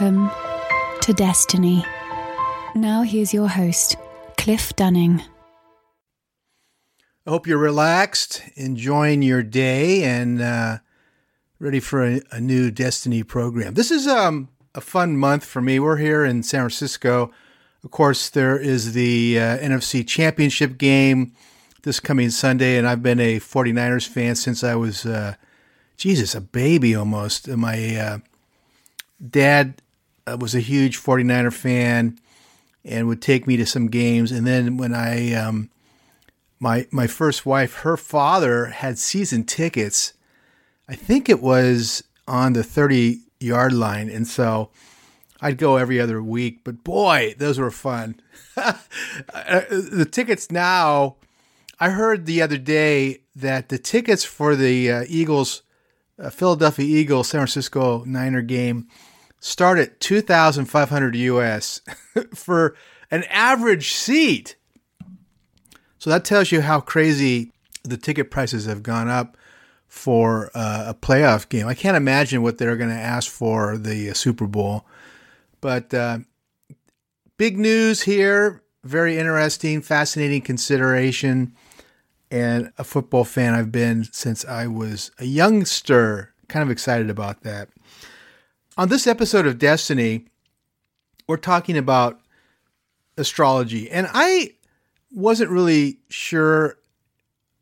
Welcome to Destiny. Now here's your host, Cliff Dunning. I hope you're relaxed, enjoying your day, and uh, ready for a, a new Destiny program. This is um, a fun month for me. We're here in San Francisco. Of course, there is the uh, NFC Championship game this coming Sunday, and I've been a 49ers fan since I was, uh, Jesus, a baby almost. My uh, dad was a huge 49er fan and would take me to some games. And then when I, um, my my first wife, her father had season tickets. I think it was on the 30 yard line, and so I'd go every other week. But boy, those were fun. Uh, the tickets now. I heard the other day that the tickets for the uh, Eagles, uh, Philadelphia Eagles, San Francisco Niner game start at 2500 US for an average seat. So that tells you how crazy the ticket prices have gone up for uh, a playoff game. I can't imagine what they're going to ask for the uh, Super Bowl. But uh, big news here, very interesting, fascinating consideration. And a football fan I've been since I was a youngster. Kind of excited about that. On this episode of Destiny, we're talking about astrology. And I wasn't really sure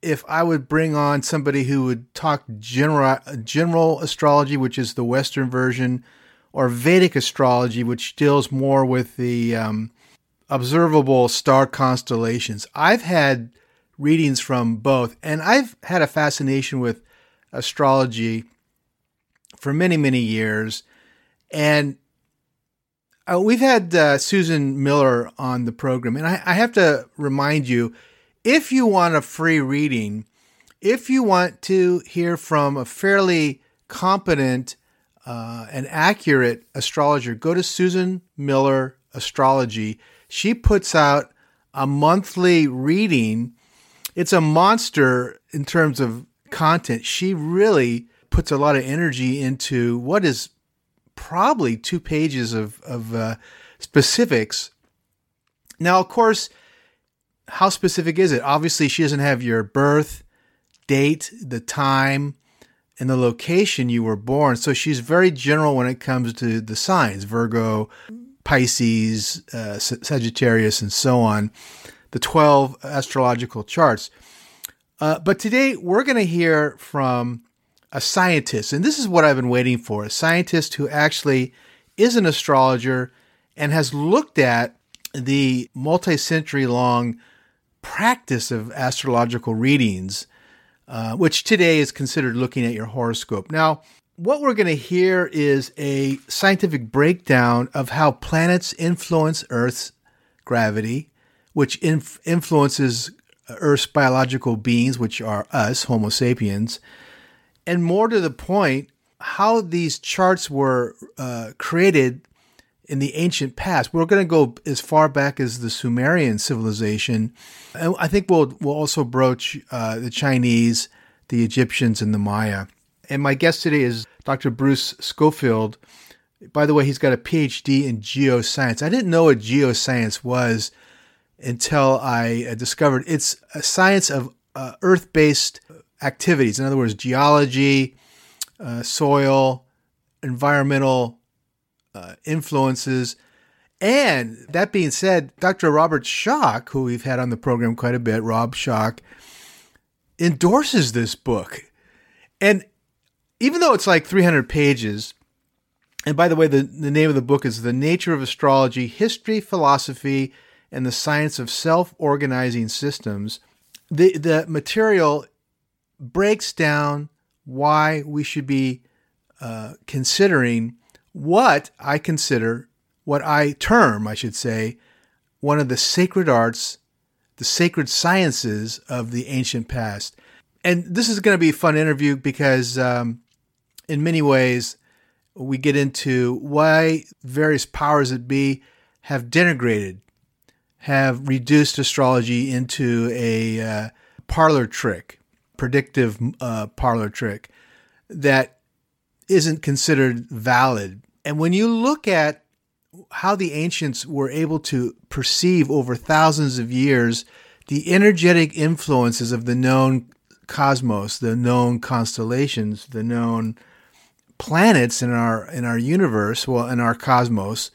if I would bring on somebody who would talk general general astrology, which is the Western version, or Vedic astrology, which deals more with the um, observable star constellations. I've had readings from both, and I've had a fascination with astrology for many, many years. And uh, we've had uh, Susan Miller on the program, and I, I, have to remind you if you want a free reading, if you want to hear from a fairly competent uh, and accurate astrologer, go to Susan Miller Astrology. She puts out a monthly reading. It's a monster in terms of content. She really puts a lot of energy into what is probably two pages of, of uh, specifics. Now, of course, how specific is it? Obviously, she doesn't have your birth, date, the time, and the location you were born. So she's very general when it comes to the signs Virgo, Pisces, uh, Sagittarius, and so on, the 12 astrological charts. Uh, but today we're going to hear from a scientist, and this is what I've been waiting for a scientist who actually is an astrologer and has looked at the multi century long practice of astrological readings, uh, which today is considered looking at your horoscope. Now, what we're going to hear is a scientific breakdown of how planets influence Earth's gravity, which inf- influences Earth's biological beings, which are us, Homo sapiens, and more to the point, how these charts were uh, created in the ancient past. We're going to go as far back as the Sumerian civilization. And I think we'll, we'll also broach uh, the Chinese, the Egyptians, and the Maya. And my guest today is Dr. Bruce Scofield. By the way, he's got a PhD in geoscience. I didn't know what geoscience was until I uh, discovered it's a science of uh, earth based activities. In other words, geology, uh, soil, environmental uh, influences. And that being said, Dr. Robert Schoch, who we've had on the program quite a bit, Rob Schoch, endorses this book. And even though it's like 300 pages, And by the way, the, the name of the book is The Nature of Astrology History, Philosophy, and the Science of Self Organizing Systems. The, the material breaks down why we should be uh, considering what I consider, what I term, I should say, one of the sacred arts, the sacred sciences of the ancient past. And this is going to be a fun interview because, um, in many ways, we get into why various powers that be have denigrated, have reduced astrology into a uh, parlor trick, predictive uh, parlor trick that isn't considered valid. And when you look at how the ancients were able to perceive over thousands of years the energetic influences of the known cosmos, the known constellations, the known planets in our in our universe, well, in our cosmos.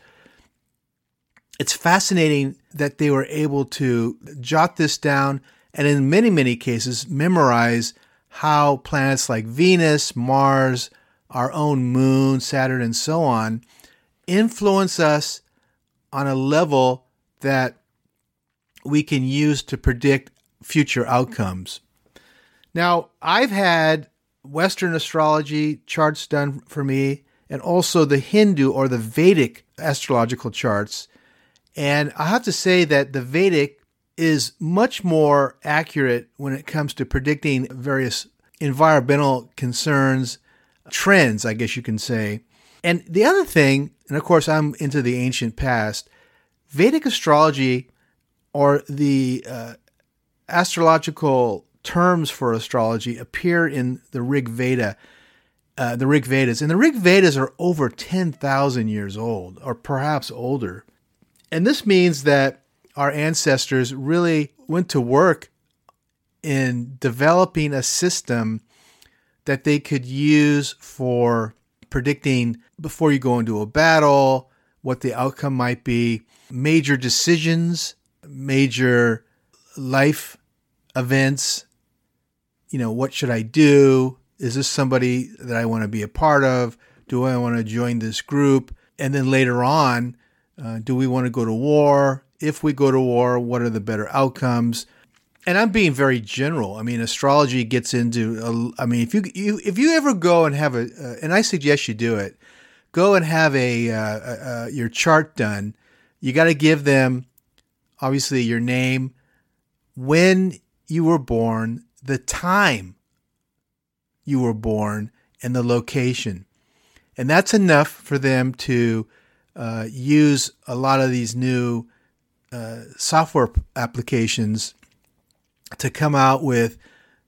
It's fascinating that they were able to jot this down and in many many cases memorize how planets like Venus, Mars, our own moon, Saturn and so on influence us on a level that we can use to predict future outcomes. Now, I've had Western astrology charts done for me and also the Hindu or the Vedic astrological charts. And I have to say that the Vedic is much more accurate when it comes to predicting various environmental concerns, trends, I guess you can say. And the other thing, and of course, I'm into the ancient past, Vedic astrology or the uh, astrological terms for astrology appear in the Rig Veda, uh, the Rig Vedas. And the Rig Vedas are over 10,000 years old, or perhaps older. And this means that our ancestors really went to work in developing a system that they could use for predicting before you go into a battle, what the outcome might be, major decisions, major life events. You know, what should I do? Is this somebody that I want to be a part of? Do I want to join this group? And then later on, uh, do we want to go to war? If we go to war, what are the better outcomes? and I'm being very general. I mean, astrology gets into. I mean, if you, you if you ever go and have a, uh, and I suggest you do it, go and have a, uh, uh, your chart done. You got to give them, obviously, your name, when you were born, the time you were born, and the location, and that's enough for them to uh, use a lot of these new uh, software applications to come out with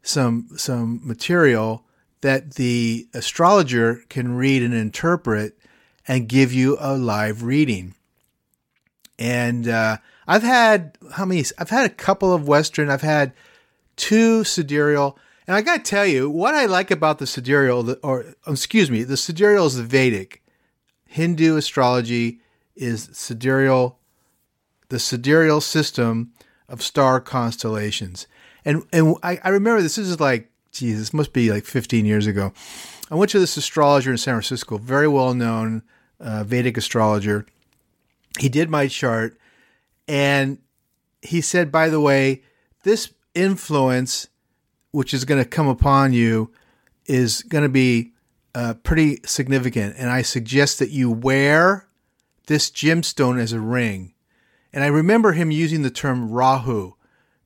some some material that the astrologer can read and interpret and give you a live reading. And uh, I've had how many? I've had a couple of Western. I've had two sidereal. And I got to tell you, what I like about the sidereal, or excuse me, the sidereal is the Vedic. Hindu astrology is sidereal, the sidereal system of star constellations. And and I, I remember this, this is like, geez, this must be like 15 years ago. I went to this astrologer in San Francisco, very well known uh, Vedic astrologer. He did my chart, and he said, by the way, this influence, which is going to come upon you, is going to be uh, pretty significant. And I suggest that you wear this gemstone as a ring. And I remember him using the term Rahu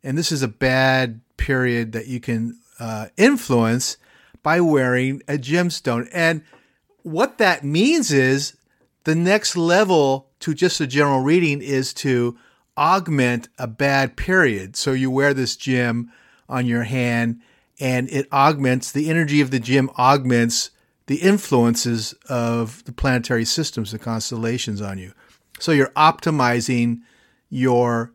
and this is a bad period that you can uh, influence by wearing a gemstone. And what that means is the next level to just a general reading is to augment a bad period. So you wear this gem on your hand and it augments the energy of the gem augments the influences of the planetary systems, the constellations on you. So you're optimizing your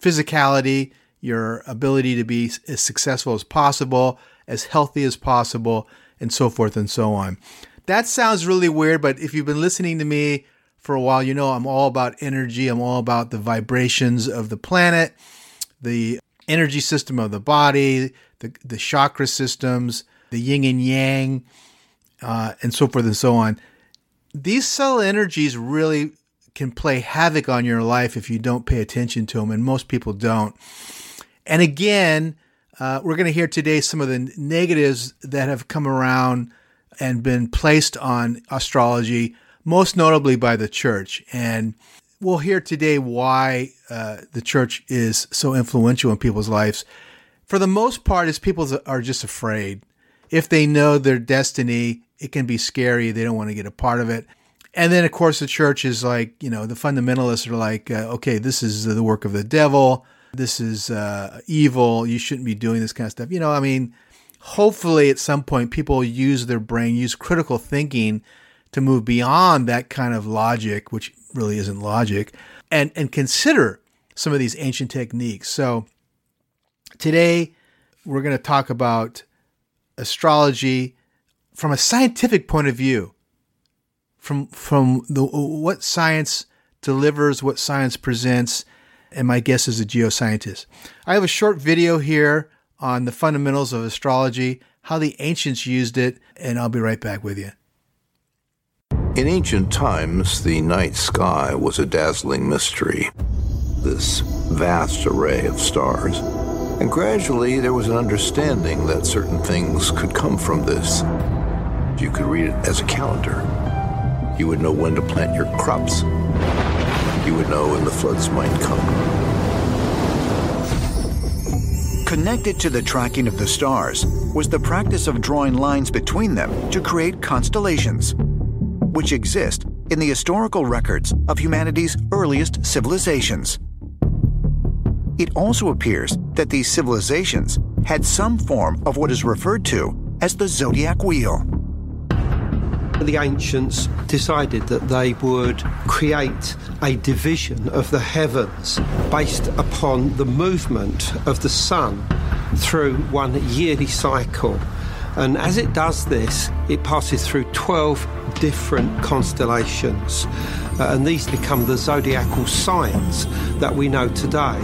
physicality, your ability to be as successful as possible, as healthy as possible, and so forth and so on. That sounds really weird, but if you've been listening to me for a while, you know I'm all about energy. I'm all about the vibrations of the planet, the energy system of the body, the, the chakra systems, the yin and yang, uh, and so forth and so on. these subtle energies really can play havoc on your life if you don't pay attention to them, and most people don't. And again, uh, we're going to hear today some of the negatives that have come around and been placed on astrology, most notably by the church. And we'll hear today why uh, the church is so influential in people's lives. For the most part, is people are just afraid. If they know their destiny, it can be scary. They don't want to get a part of it. And then, of course, the church is like, you know, the fundamentalists are like, uh, okay, this is the work of the devil. This is uh, evil. You shouldn't be doing this kind of stuff. You know, I mean, hopefully at some point people use their brain, use critical thinking to move beyond that kind of logic, which really isn't logic, and, and consider some of these ancient techniques. So today we're going to talk about astrology from a scientific point of view from from the what science delivers, what science presents, and my guess is a geoscientist. I have a short video here on the fundamentals of astrology, how the ancients used it, and I'll be right back with you. In ancient times, the night sky was a dazzling mystery, this vast array of stars. And gradually, there was an understanding that certain things could come from this. You could read it as a calendar you would know when to plant your crops. You would know when the floods might come. Connected to the tracking of the stars was the practice of drawing lines between them to create constellations, which exist in the historical records of humanity's earliest civilizations. It also appears that these civilizations had some form of what is referred to as the zodiac wheel the ancients decided that they would create a division of the heavens based upon the movement of the sun through one yearly cycle. And as it does this, it passes through 12 different constellations. Uh, and these become the zodiacal signs that we know today.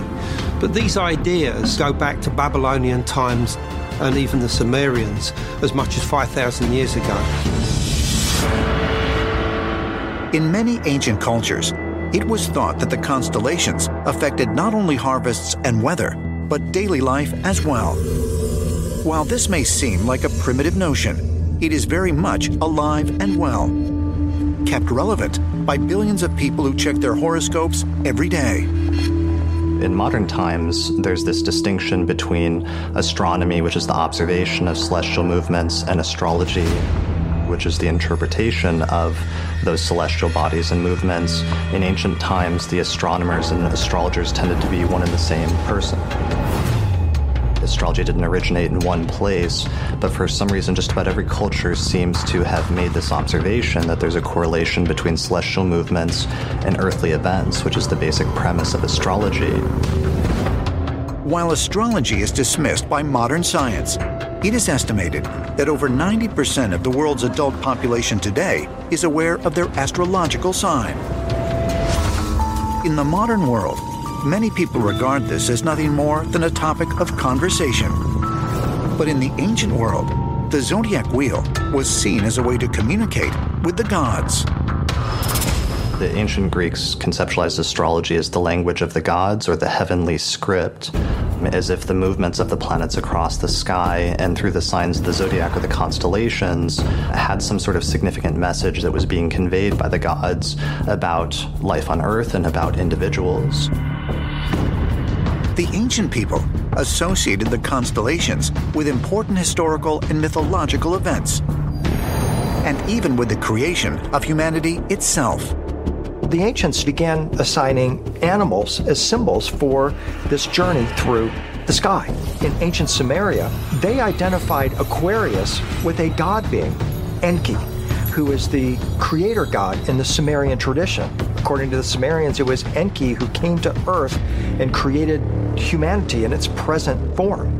But these ideas go back to Babylonian times and even the Sumerians as much as 5,000 years ago. In many ancient cultures, it was thought that the constellations affected not only harvests and weather, but daily life as well. While this may seem like a primitive notion, it is very much alive and well, kept relevant by billions of people who check their horoscopes every day. In modern times, there's this distinction between astronomy, which is the observation of celestial movements, and astrology, which is the interpretation of those celestial bodies and movements. In ancient times, the astronomers and astrologers tended to be one and the same person. Astrology didn't originate in one place, but for some reason, just about every culture seems to have made this observation that there's a correlation between celestial movements and earthly events, which is the basic premise of astrology. While astrology is dismissed by modern science, it is estimated that over 90% of the world's adult population today is aware of their astrological sign. In the modern world, many people regard this as nothing more than a topic of conversation. But in the ancient world, the zodiac wheel was seen as a way to communicate with the gods. The ancient Greeks conceptualized astrology as the language of the gods or the heavenly script, as if the movements of the planets across the sky and through the signs of the zodiac or the constellations had some sort of significant message that was being conveyed by the gods about life on Earth and about individuals. The ancient people associated the constellations with important historical and mythological events, and even with the creation of humanity itself the ancients began assigning animals as symbols for this journey through the sky. In ancient Sumeria, they identified Aquarius with a god being, Enki, who is the creator god in the Sumerian tradition. According to the Sumerians, it was Enki who came to Earth and created humanity in its present form.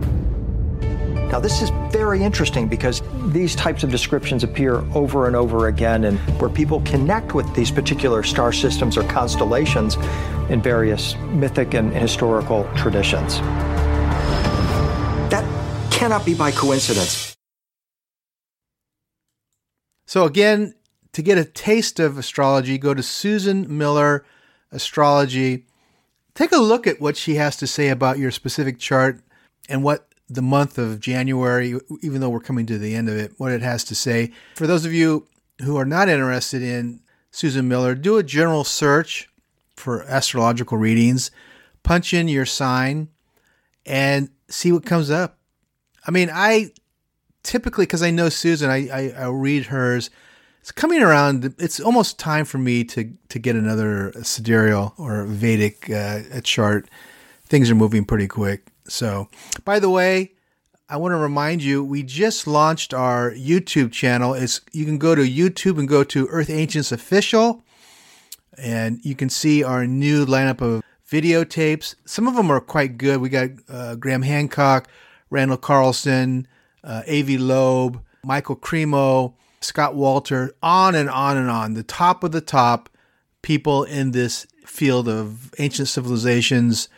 Now, this is very interesting because these types of descriptions appear over and over again, and where people connect with these particular star systems or constellations in various mythic and historical traditions. That cannot be by coincidence. So, again, to get a taste of astrology, go to Susan Miller Astrology. Take a look at what she has to say about your specific chart and what the month of January, even though we're coming to the end of it, what it has to say. For those of you who are not interested in Susan Miller, do a general search for astrological readings, punch in your sign, and see what comes up. I mean, I typically, because I know Susan, I, I, I read hers. It's coming around. It's almost time for me to to get another sidereal or Vedic uh, chart. Things are moving pretty quick. So, by the way, I want to remind you we just launched our YouTube channel. It's you can go to YouTube and go to Earth Ancients Official, and you can see our new lineup of videotapes. Some of them are quite good. We got uh, Graham Hancock, Randall Carlson, uh, Avi Loeb, Michael Cremo, Scott Wolter, on and on and on. The top of the top people in this field of ancient civilizations,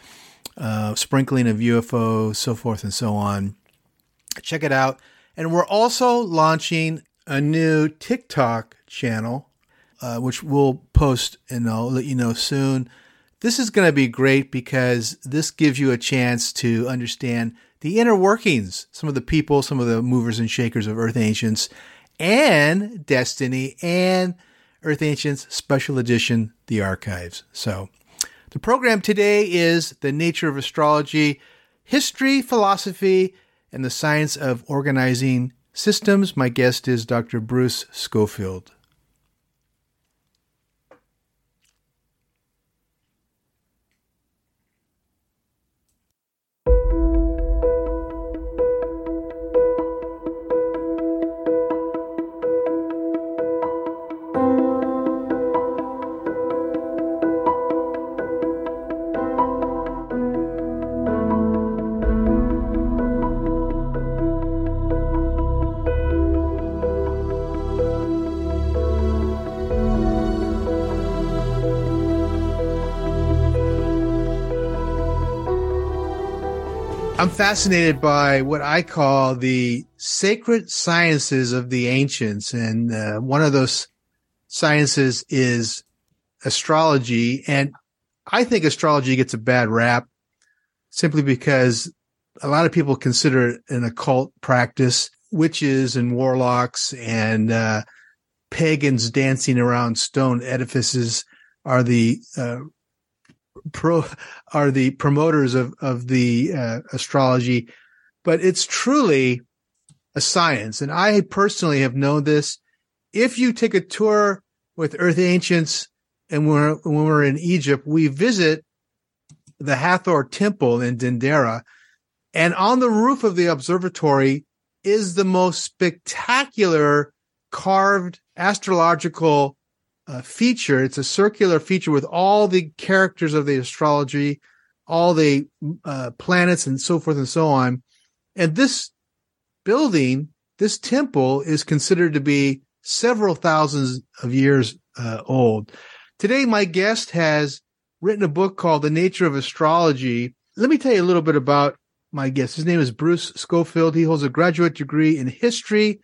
uh, sprinkling of UFOs, so forth and so on. Check it out. And we're also launching a new TikTok channel, uh, which we'll post and I'll let you know soon. This is going to be great because this gives you a chance to understand the inner workings, some of the people, some of the movers and shakers of Earth Ancients and Destiny and Earth Ancients Special Edition, The Archives. So, the program today is The Nature of Astrology, History, Philosophy, and the Science of Organizing Systems. My guest is Dr. Bruce Scofield. Fascinated by what I call the sacred sciences of the ancients. And uh, one of those sciences is astrology. And I think astrology gets a bad rap simply because a lot of people consider it an occult practice. Witches and warlocks and uh, pagans dancing around stone edifices are the uh, pro are the promoters of of the uh, astrology, but it's truly a science. And I personally have known this. If you take a tour with Earth Ancients, and we're, when we're in Egypt, we visit the Hathor Temple in Dendera, and on the roof of the observatory is the most spectacular carved astrological uh, feature. It's a circular feature with all the characters of the astrology, all the uh, planets, and so forth and so on. And this building, this temple, is considered to be several thousands of years uh, old. Today, my guest has written a book called The Nature of Astrology. Let me tell you a little bit about my guest. His name is Bruce Scofield. He holds a graduate degree in history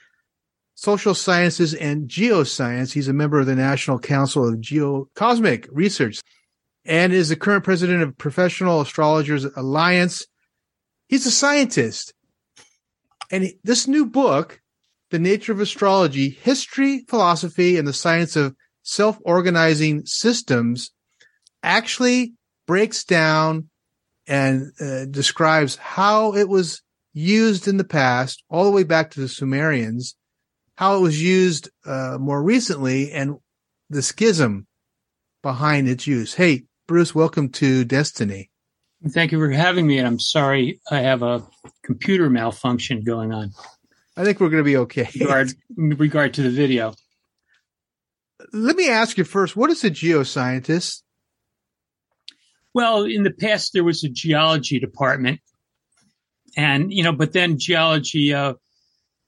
social sciences and geoscience. He's a member of the National Council of Geocosmic Research and is the current president of Professional Astrologers Alliance. He's a scientist. And this new book, The Nature of Astrology, History, Philosophy, and the Science of Self-Organizing Systems, actually breaks down and uh, describes how it was used in the past, all the way back to the Sumerians, how it was used uh, more recently and the schism behind its use. Hey, Bruce, welcome to Destiny. Thank you for having me. And I'm sorry I have a computer malfunction going on. I think we're going to be okay. regard, regard to the video. Let me ask you first what is a geoscientist? Well, in the past, there was a geology department. And, you know, but then geology uh,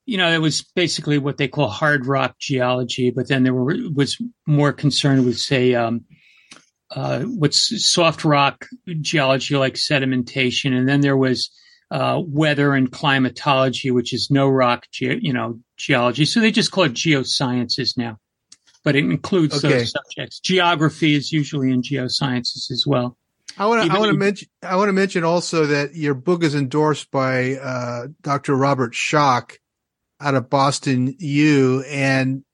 you know, it was basically what they call hard rock geology, but then there were, was more concerned with, say, um, uh, what's soft rock geology like sedimentation. And then there was, uh, weather and climatology, which is no rock, ge- you know, geology. So they just call it geosciences now. but it includes Okay. those subjects. Geography is usually in geosciences as well. I want to. I want to mention. I want to mention also that your book is endorsed by uh, Dr. Robert Schoch out of Boston U, and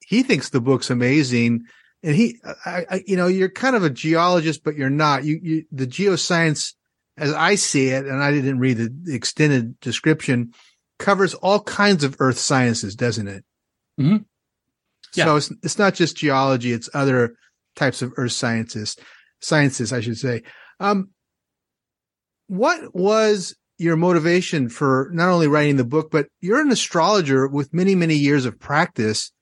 he thinks the book's amazing. And he, I, I, you know, you're kind of a geologist, but you're not. You, you, the geoscience, as I see it, and I didn't read the, extended description, covers all kinds of earth sciences, doesn't it? Mhm. Yeah. So it's it's not just geology; it's other types of earth sciences, sciences, I should say. Um, what was your motivation for not only writing the book, but you're an astrologer with many, many years of practice.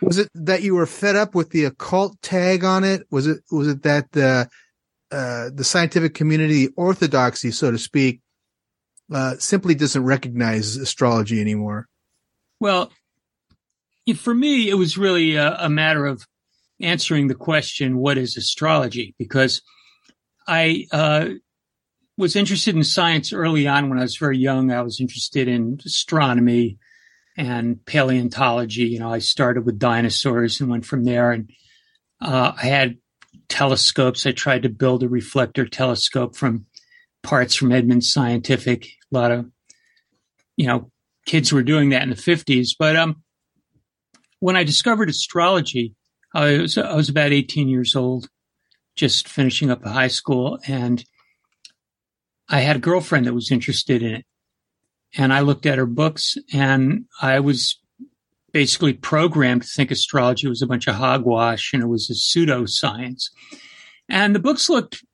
Was it that you were fed up with the occult tag on it? Was it was it that the uh, the scientific community, orthodoxy, so to speak, uh, simply doesn't recognize astrology anymore? Well, for me, it was really a, a matter of answering the question, what is astrology? Because I uh, was interested in science early on when I was very young. I was interested in astronomy and paleontology. You know, I started with dinosaurs and went from there. And uh, I had telescopes. I tried to build a reflector telescope from parts from Edmund Scientific. A lot of, you know, kids were doing that in the 50s. But um, when I discovered astrology, I was, I was about 18 years old, just finishing up high school. And I had a girlfriend that was interested in it. And I looked at her books and I was basically programmed to think astrology was a bunch of hogwash and it was a pseudoscience. And the books looked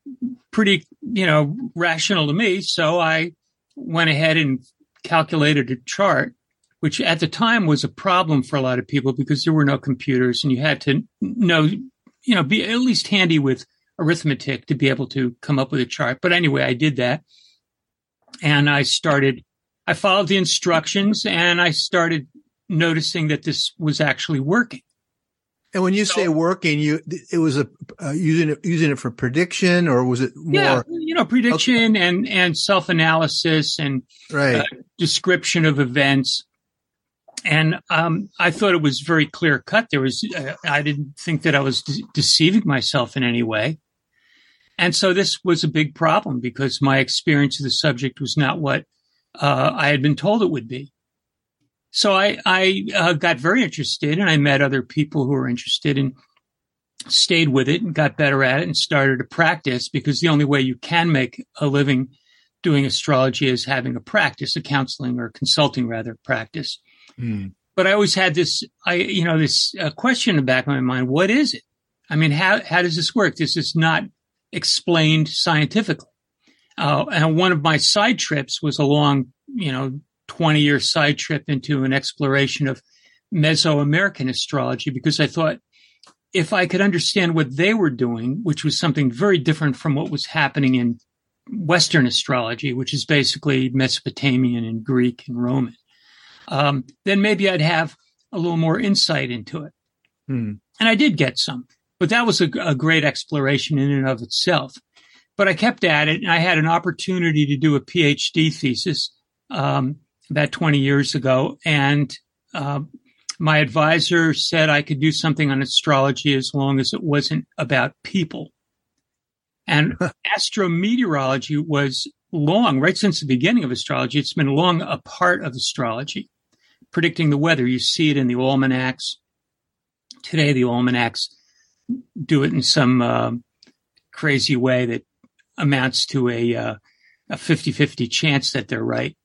pretty, you know, rational to me. So I went ahead and calculated a chart, which at the time was a problem for a lot of people because there were no computers and you had to know, you know, be at least handy with arithmetic to be able to come up with a chart. But anyway, I did that and I started, I followed the instructions and I started noticing that this was actually working. And when you say working, you it was a uh, using it using it for prediction, or was it more? yeah, you know, prediction and and self analysis and Right. uh, description of events. And um, I thought it was very clear cut. There was, uh, I didn't think that I was de- deceiving myself in any way. And so this was a big problem because my experience of the subject was not what uh, I had been told it would be. So I, I uh, got very interested and I met other people who were interested and stayed with it and got better at it and started to practice because the only way you can make a living doing astrology is having a practice, a counseling or consulting rather practice. Hmm. But I always had this, I, you know, this uh, question in the back of my mind. What is it? I mean, how, how does this work? This is not explained scientifically. Uh, and one of my side trips was a long, you know, 20 year side trip into an exploration of Mesoamerican astrology because I thought if I could understand what they were doing, which was something very different from what was happening in Western astrology, which is basically Mesopotamian and Greek and Roman, um, then maybe I'd have a little more insight into it. Hmm. And I did get some, but that was a, a great exploration in and of itself. But I kept at it and I had an opportunity to do a PhD thesis, um, about 20 years ago. And, uh, my advisor said I could do something on astrology as long as it wasn't about people. And astrometeorology was long, right since the beginning of astrology. It's been long a part of astrology, predicting the weather. You see it in the almanacs. Today, the almanacs do it in some uh, crazy way that amounts to a, uh, a 50-50 chance that they're right.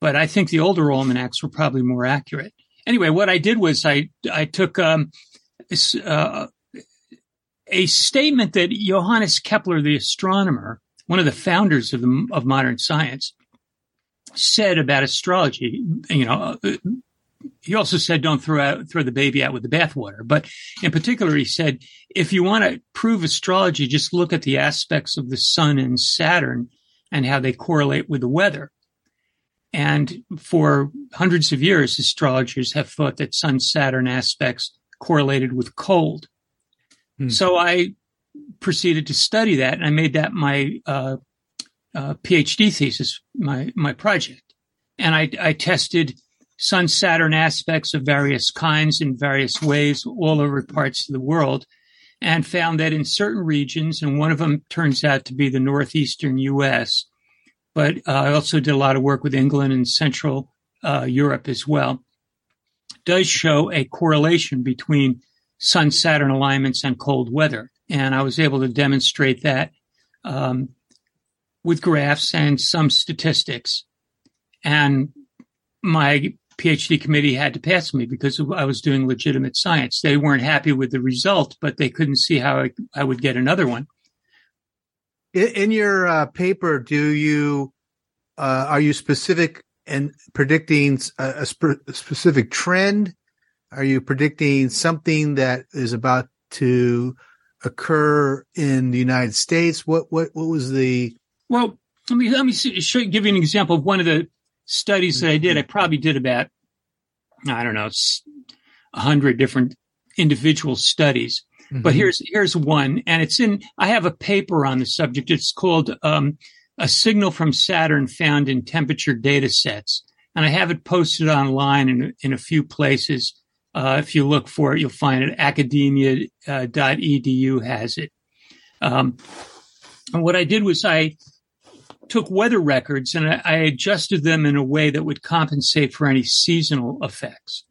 But I think the older almanacs were probably more accurate. Anyway, what I did was I, I took, um, uh, a statement that Johannes Kepler, the astronomer, one of the founders of the, of modern science, said about astrology. You know, uh, he also said, "Don't throw out throw the baby out with the bathwater." But in particular, he said, if you want to prove astrology, just look at the aspects of the sun and Saturn and how they correlate with the weather. And for hundreds of years, astrologers have thought that Sun Saturn aspects correlated with cold. Hmm. So I proceeded to study that, and I made that my uh, uh, PhD thesis, my my project. And I, I tested Sun Saturn aspects of various kinds in various ways all over parts of the world and found that in certain regions, and one of them turns out to be the northeastern US, but uh, I also did a lot of work with England and Central uh, Europe as well, does show a correlation between Sun Saturn alignments and cold weather. And I was able to demonstrate that um, with graphs and some statistics. And my PhD committee had to pass me because I was doing legitimate science. They weren't happy with the result, but they couldn't see how I, I would get another one. In, your uh, paper, do you uh, are you specific and predicting a, a, sp- a, specific trend? Are you predicting something that is about to occur in the United States? What what what was the well? Let me let me see, show, give you an example of one of the studies that I did. I probably did about I don't know a hundred different individual studies. Mm-hmm. But here's here's one, and it's in. I have a paper on the subject. It's called um, "A Signal from Saturn Found in Temperature Data Sets," and I have it posted online in in a few places. Uh, if you look for it, you'll find it. Academia.edu has it. Um, and what I did was I took weather records and I, adjusted them in a way that would compensate for any seasonal effects.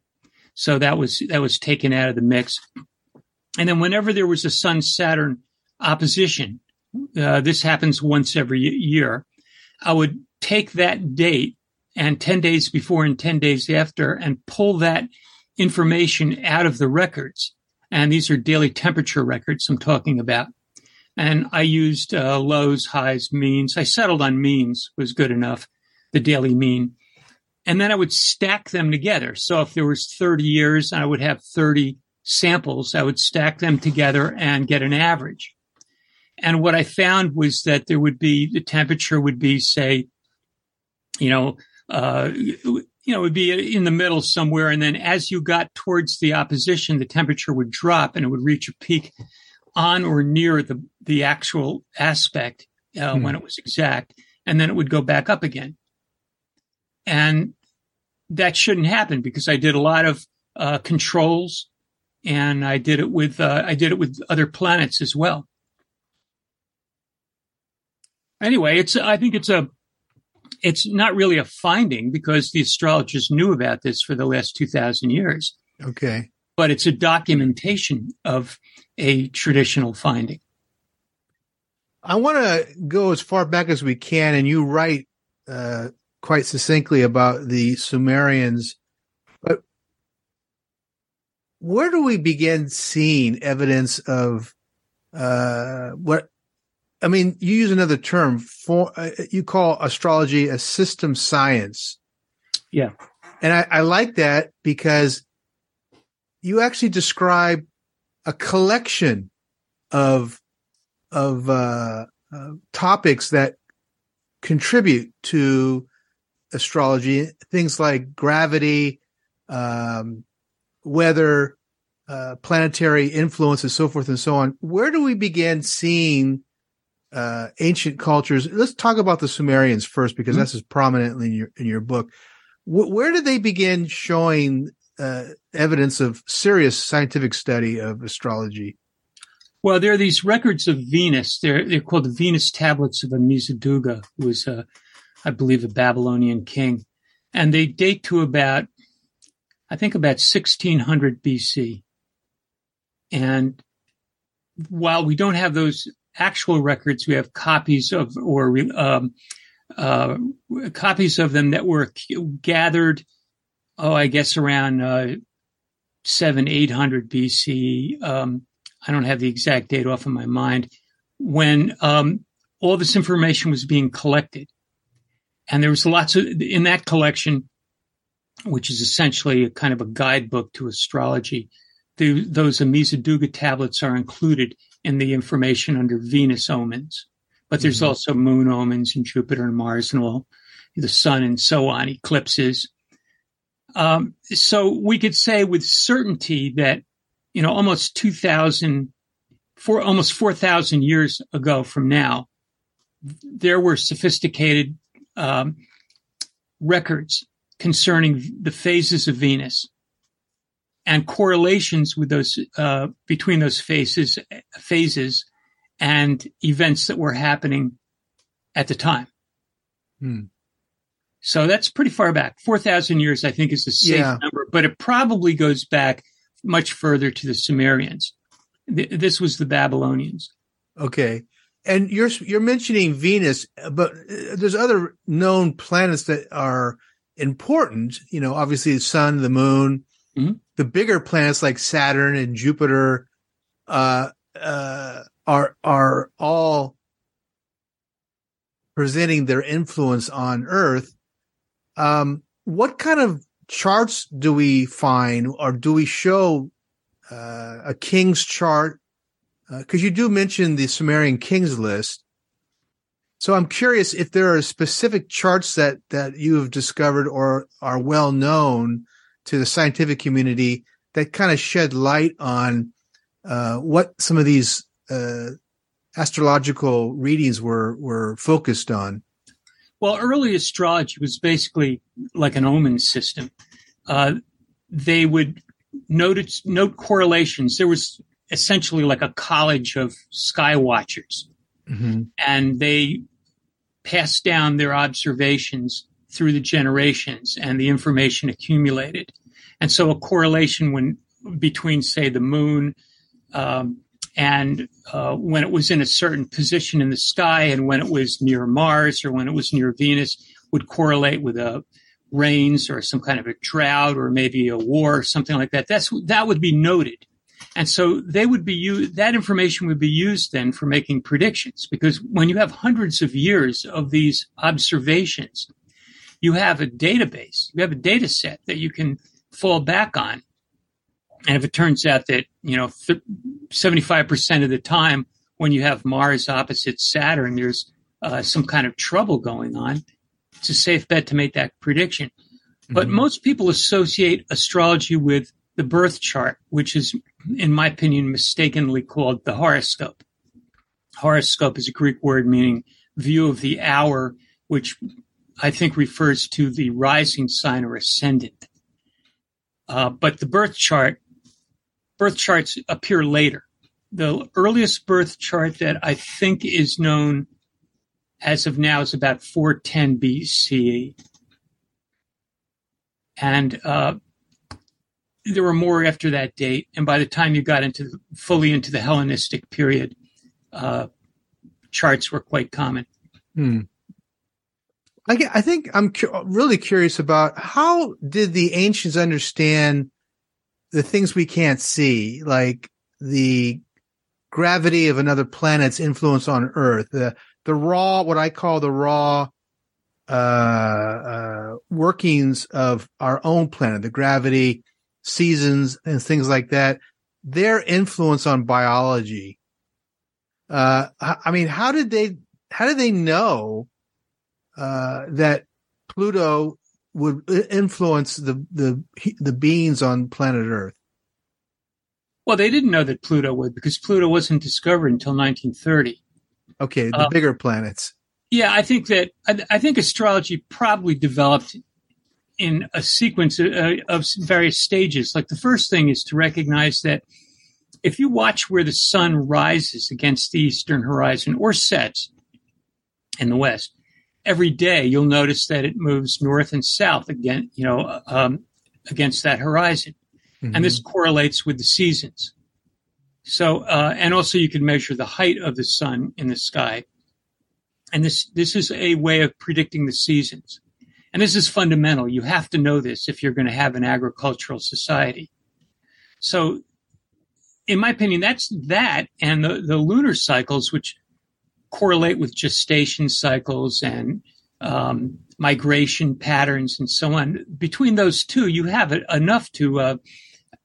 So that was that was taken out of the mix. And then whenever there was a Sun Saturn opposition, uh, this happens once every year. I would take that date and 10 days before and 10 days after and pull that information out of the records. And these are daily temperature records I'm talking about. And I used uh, lows, highs, means. I settled on means was good enough, the daily mean. And then I would stack them together. So if there was 30 years, I would have 30 samples. I would stack them together and get an average. And what I found was that there would be, the temperature would be, say, you know, uh, you know, it would be in the middle somewhere. And then as you got towards the opposition, the temperature would drop and it would reach a peak on or near the, the actual aspect uh, hmm. when it was exact. And then it would go back up again. And that shouldn't happen because I did a lot of uh, controls and I did it with, uh, I did it with other planets as well. Anyway, it's, I think it's a, it's not really a finding because the astrologers knew about this for the last 2000 years. Okay. But it's a documentation of a traditional finding. I want to go as far back as we can, and you write uh, quite succinctly about the Sumerians. But where do we begin seeing evidence of uh, what I mean, you use another term for uh, you call astrology a system science. Yeah, and I, I like that because you actually describe a collection of of uh, uh, topics that contribute to astrology, things like gravity, um, weather, uh, planetary influences, so forth and so on. Where do we begin seeing uh, ancient cultures. Let's talk about the Sumerians first, because mm-hmm. that's as prominently in your in your book. W- where did they begin showing uh, evidence of serious scientific study of astrology? Well, there are these records of Venus. They're they're called the Venus tablets of Ammisaduqa, who was, a, I believe, a Babylonian king, and they date to about, I think, about 1600 BC. And while we don't have those actual records. We have copies of or um, uh, copies of them that were gathered. Oh, I guess around uh, seven, eight hundred BC. Um, I don't have the exact date off of my mind when um, all this information was being collected, and there was lots of in that collection, which is essentially a kind of a guidebook to astrology. The, those Ammisaduqa tablets are included in the information under Venus omens. But there's mm-hmm. also moon omens and Jupiter and Mars and all the sun and so on, eclipses. Um, so we could say with certainty that, you know, almost 2000, for almost 4,000 years ago from now, there were sophisticated um, records concerning the phases of Venus and correlations with those uh, between those phases phases and events that were happening at the time. Hmm. So that's pretty far back. 4,000 years, I think, is a safe Yeah. number, but it probably goes back much further to the Sumerians. Th- this was the Babylonians. Okay. And you're you're mentioning Venus, but uh, there's other known planets that are important. You know, obviously the sun, the moon, Mhm. the bigger planets like Saturn and Jupiter, uh, uh, are are all presenting their influence on Earth. Um, what kind of charts do we find, or do we show uh, a king's chart? Because you do mention the Sumerian kings list. So I'm curious if there are specific charts that that you have discovered or are well known to the scientific community that kind of shed light on uh, what some of these uh, astrological readings were were focused on. Well, early astrology was basically like an omen system. Uh, they would note note correlations. There was essentially like a college of sky watchers, and they passed down their observations through the generations and the information accumulated. And so a correlation when between, say, the moon um, and uh, when it was in a certain position in the sky and when it was near Mars or when it was near Venus would correlate with a rains or some kind of a drought or maybe a war or something like that. That's that would be noted. And so they would be used, that information would be used then for making predictions because when you have hundreds of years of these observations, you have a database, you have a data set that you can fall back on. And if it turns out that, you know, 75% of the time when you have Mars opposite Saturn, there's uh, some kind of trouble going on, it's a safe bet to make that prediction. But most people associate astrology with the birth chart, which is, in my opinion, mistakenly called the horoscope. Horoscope is a Greek word meaning view of the hour, which I think refers to the rising sign or ascendant. Uh, but the birth chart, birth charts appear later. The earliest birth chart that I think is known as of now is about 410 BCE. And uh, there were more after that date. And by the time you got into fully into the Hellenistic period, uh, charts were quite common. Hmm. I, I think I'm cu- really curious about how did the ancients understand the things we can't see, like the gravity of another planet's influence on Earth, the the raw, what I call the raw uh, uh, workings of our own planet, the gravity, seasons, and things like that. Their influence on biology. Uh, I mean, how did they? How did they know? uh, that Pluto would influence the the the beings on planet Earth. Well, they didn't know that Pluto would because Pluto wasn't discovered until 1930. Okay, the Uh, bigger planets. Yeah, I think that I, I think astrology probably developed in a sequence of, uh, of various stages. Like the first thing is to recognize that if you watch where the sun rises against the eastern horizon or sets in the west every day, you'll notice that it moves north and south again, you know, um, against that horizon, and this correlates with the seasons. So, uh, and also you can measure the height of the sun in the sky. And this this is a way of predicting the seasons. And this is fundamental. You have to know this if you're going to have an agricultural society. So in my opinion that's that and the, the lunar cycles which correlate with gestation cycles and um, migration patterns and so on between those two you have enough to uh,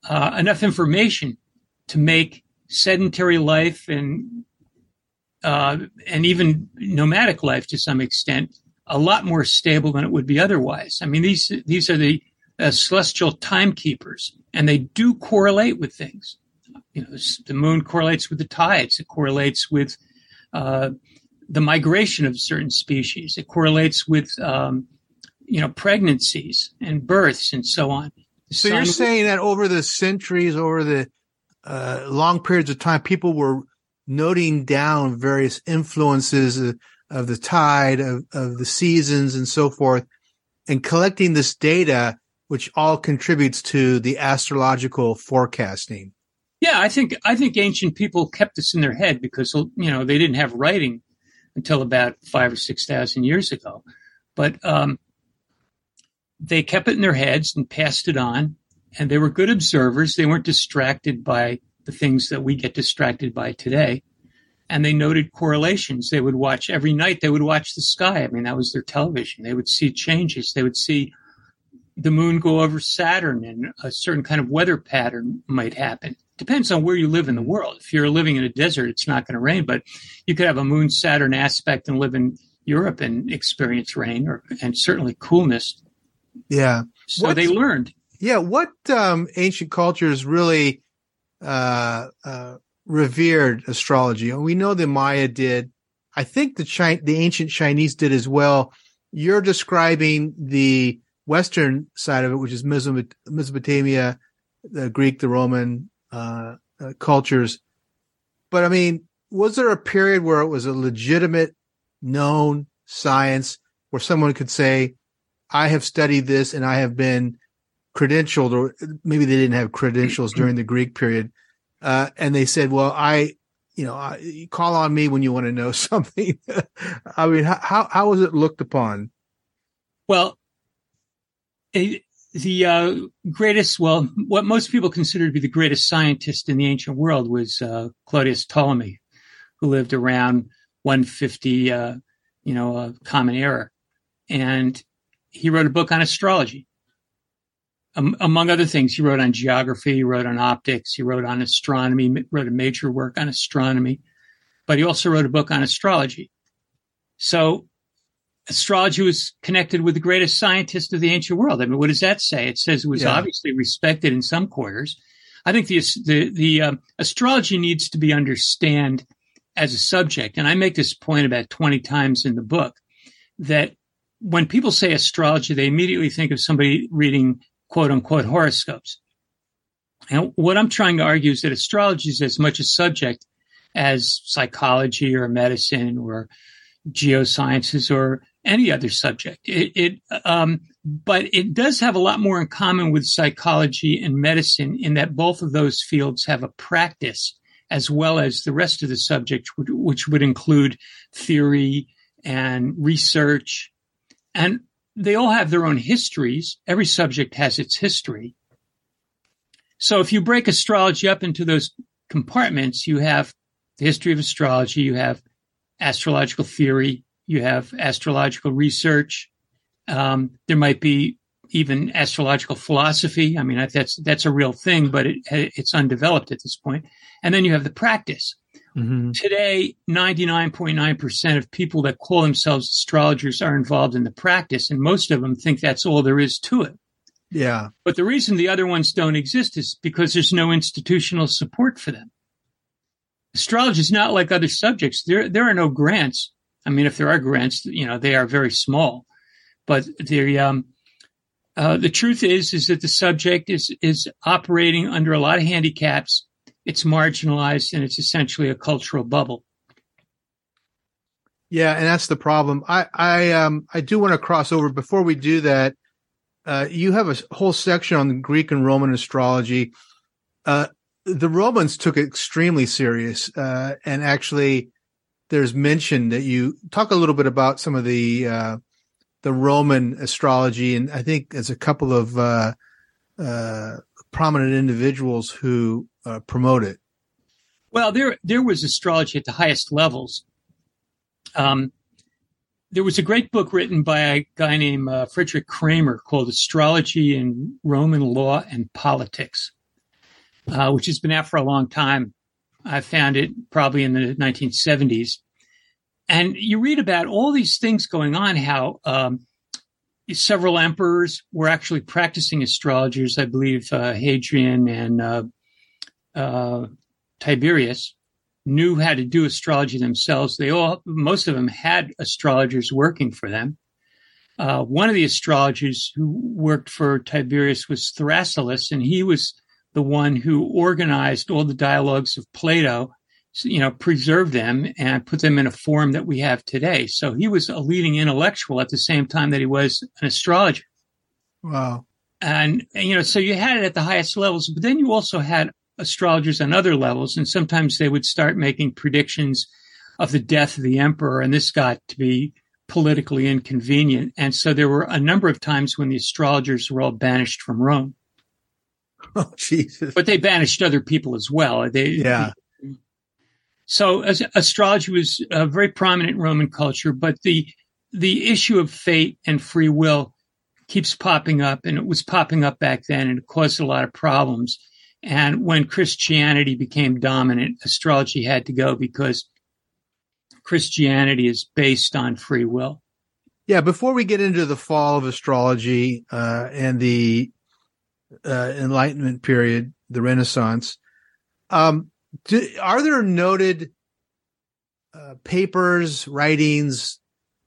uh, enough information to make sedentary life and uh, and even nomadic life to some extent a lot more stable than it would be otherwise. I mean, these these are the uh, celestial timekeepers, and they do correlate with things. You know, the moon correlates with the tides. It correlates with uh, the migration of certain species. It correlates with um, you know, pregnancies and births and so on. So you're saying that over the centuries, over the uh, long periods of time, people were noting down various influences of, of the tide, of, of the seasons, and so forth, and collecting this data, which all contributes to the astrological forecasting. Yeah, I think I think ancient people kept this in their head because you know they didn't have writing until about five or six thousand years ago, but um, they kept it in their heads and passed it on, and they were good observers. They weren't distracted by the things that we get distracted by today, and they noted correlations. They would watch every night. They would watch the sky. I mean, that was their television. They would see changes. They would see the moon go over Saturn and a certain kind of weather pattern might happen. Depends on where you live in the world. If you're living in a desert, it's not going to rain, but you could have a moon Saturn aspect and live in Europe and experience rain or and certainly coolness. Yeah. So What's- they learned. Yeah. What um, ancient cultures really uh, uh, revered astrology? We know the Maya did. I think the Chi- the ancient Chinese did as well. You're describing the western side of it, which is Mesopotamia, the Greek, the Roman uh, uh, cultures. But I mean, was there a period where it was a legitimate, known science where someone could say, "I have studied this and I have been credentialed," or maybe they didn't have credentials during the Greek period, uh, and they said, "Well, I." You know, I, you call on me when you want to know something. I mean, how, how was it looked upon? Well, a, the uh, greatest, well, what most people consider to be the greatest scientist in the ancient world was uh, Claudius Ptolemy, who lived around 150, uh, you know, uh, Common Era, and he wrote a book on astrology. Um, among other things, he wrote on geography, he wrote on optics, he wrote on astronomy, wrote a major work on astronomy, but he also wrote a book on astrology. So astrology was connected with the greatest scientist of the ancient world. I mean, what does that say? It says it was Yeah. obviously respected in some quarters. I think the the the um, astrology needs to be understand as a subject, and I make this point about twenty times in the book that when people say astrology, they immediately think of somebody reading quote unquote horoscopes. And what I'm trying to argue is that astrology is as much a subject as psychology or medicine or geosciences or any other subject. It, it um, but it does have a lot more in common with psychology and medicine in that both of those fields have a practice as well as the rest of the subject, which, which would include theory and research. And they all have their own histories. Every subject has its history. So if you break astrology up into those compartments, you have the history of astrology, you have astrological theory, you have astrological research. Um, there might be even astrological philosophy. I mean, that's that's a real thing, but it, it's undeveloped at this point. And then you have the practice. Today, 99.9% of people that call themselves astrologers are involved in the practice, and most of them think that's all there is to it. Yeah. But the reason the other ones don't exist is because there's no institutional support for them. Astrology is not like other subjects. There, there are no grants. I mean, if there are grants, you know, they are very small. But the, um, uh, the truth is, is that the subject is, is operating under a lot of handicaps. It's marginalized and it's essentially a cultural bubble. Yeah, and that's the problem. I I um I do want to cross over before we do that. Uh, you have a whole section on Greek and Roman astrology. Uh, the Romans took it extremely serious, uh, and actually, there's mention that you talk a little bit about some of the uh, the Roman astrology, and I think there's a couple of uh, uh, prominent individuals who uh, promote it. Well, there there was astrology at the highest levels. Um, there was a great book written by a guy named uh, Frederick Cramer called "Astrology in Roman Law and Politics," uh, which has been out for a long time. I found it probably in the 1970s, and you read about all these things going on. How um, several emperors were actually practicing astrologers. I believe uh, Hadrian and uh, uh, Tiberius knew how to do astrology themselves. They all, most of them had astrologers working for them. uh, one of the astrologers who worked for Tiberius was Thrasyllus, and he was the one who organized all the dialogues of Plato, you know, preserved them and put them in a form that we have today. So he was a leading intellectual at the same time that he was an astrologer. Wow. And, you know, so you had it at the highest levels, but then you also had astrologers on other levels. And sometimes they would start making predictions of the death of the emperor. And this got to be politically inconvenient. And so there were a number of times when the astrologers were all banished from Rome. Oh, Jesus. But they banished other people as well. They, yeah. So astrology was a very prominent in Roman culture, but the, the issue of fate and free will keeps popping up and it was popping up back then and it caused a lot of problems. And when Christianity became dominant, astrology had to go because Christianity is based on free will. Yeah, before we get into the fall of astrology uh, and the uh, Enlightenment period, the Renaissance, um, do, are there noted uh, papers, writings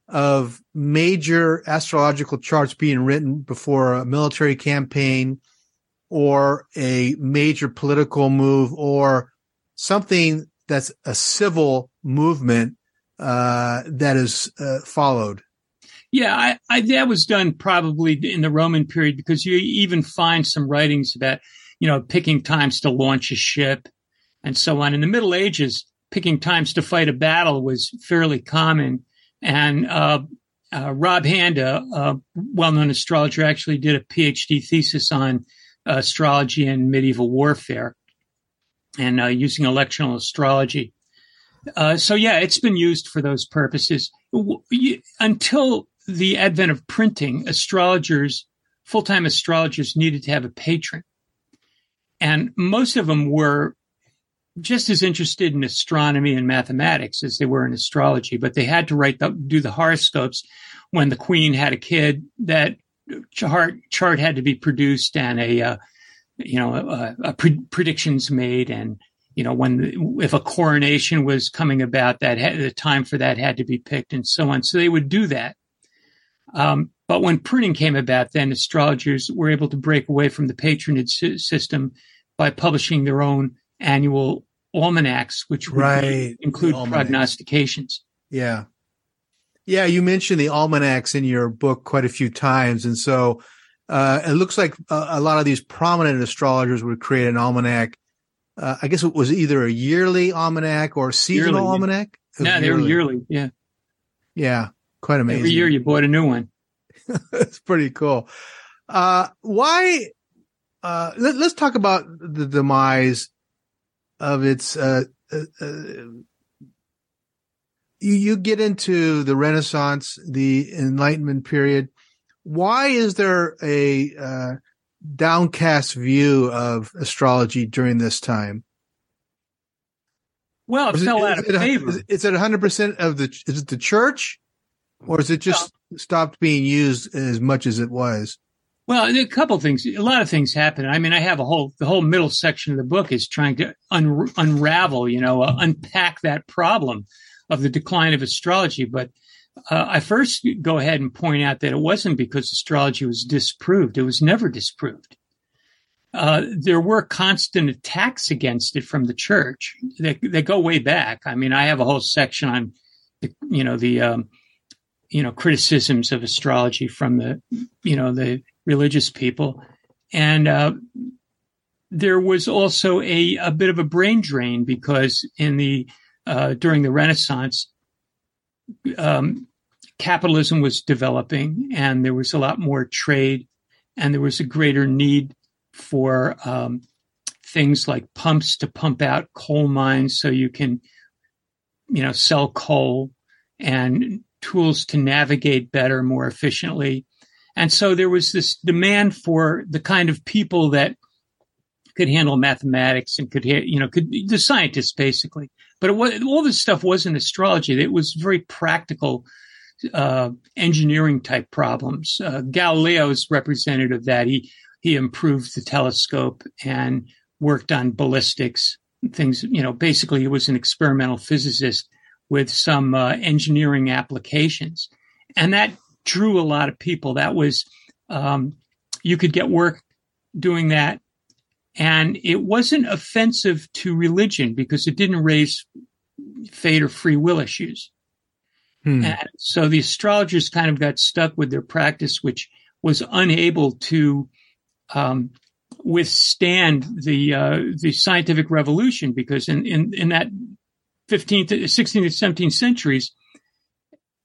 of major astrological charts being written before a military campaign or a major political move or something that's a civil movement uh, that is uh, followed. Yeah, I, I, that was done probably in the Roman period because you even find some writings about, you know, picking times to launch a ship and so on. In the Middle Ages, picking times to fight a battle was fairly common. And uh, uh, Rob Hand, a well-known astrologer, actually did a PhD thesis on astrology and medieval warfare and uh, using electional astrology. Uh, so yeah, it's been used for those purposes until the advent of printing. Astrologers, full-time astrologers, needed to have a patron, and most of them were just as interested in astronomy and mathematics as they were in astrology. But they had to write the, do the horoscopes when the queen had a kid. That chart chart had to be produced and a uh, you know a, a pre- predictions made and you know, when if a coronation was coming about, that had, the time for that had to be picked, and so on. So they would do that. Um, but when printing came about, then astrologers were able to break away from the patronage system by publishing their own annual almanacs, which would right. include prognostications. Yeah. Yeah, you mentioned the almanacs in your book quite a few times. And so uh, it looks like a, a, lot of these prominent astrologers would create an almanac uh, I guess it was either a yearly almanac or seasonal yearly, almanac. No, they were yearly. Yeah. Yeah. Quite amazing. Every year you bought a new one. It's pretty cool. Uh, why, uh, let, us talk about the demise of its, uh, uh, uh, you, you get into the Renaissance, the Enlightenment period. Why is there a, uh, downcast view of astrology during this time? Well, it fell it, out of it, favor. Is, is it 100% of the, is it the church or is it just well, stopped being used as much as it was? Well, a couple things, a lot of things happen. I mean, I have a whole, the whole middle section of the book is trying to un, unravel, you know, uh, unpack that problem of the decline of astrology. But uh, I first go ahead and point out that it wasn't because astrology was disproved. It was never disproved. Uh, there were constant attacks against it from the church that, go way back. I mean, I have a whole section on the, you know, the, um, you know, criticisms of astrology from the, you know, the religious people. And, uh, there was also a, a bit of a brain drain because in the, uh, during the Renaissance, um, capitalism was developing and there was a lot more trade and there was a greater need for um, things like pumps to pump out coal mines so you can you know sell coal and tools to navigate better more efficiently and so there was this demand for the kind of people that could handle mathematics and could you know could the scientists basically but it was, all this stuff wasn't astrology it was very practical uh, engineering type problems. Uh, Galileo is representative of that. He he improved the telescope and worked on ballistics things. You know, basically, he was an experimental physicist with some uh, engineering applications, and that drew a lot of people. That was, um, you could get work doing that. And it wasn't offensive to religion because it didn't raise fate or free will issues. Hmm. And so the astrologers kind of got stuck with their practice, which was unable to um, withstand the uh, the scientific revolution because in in, in that 15th, 16th, and 17th centuries,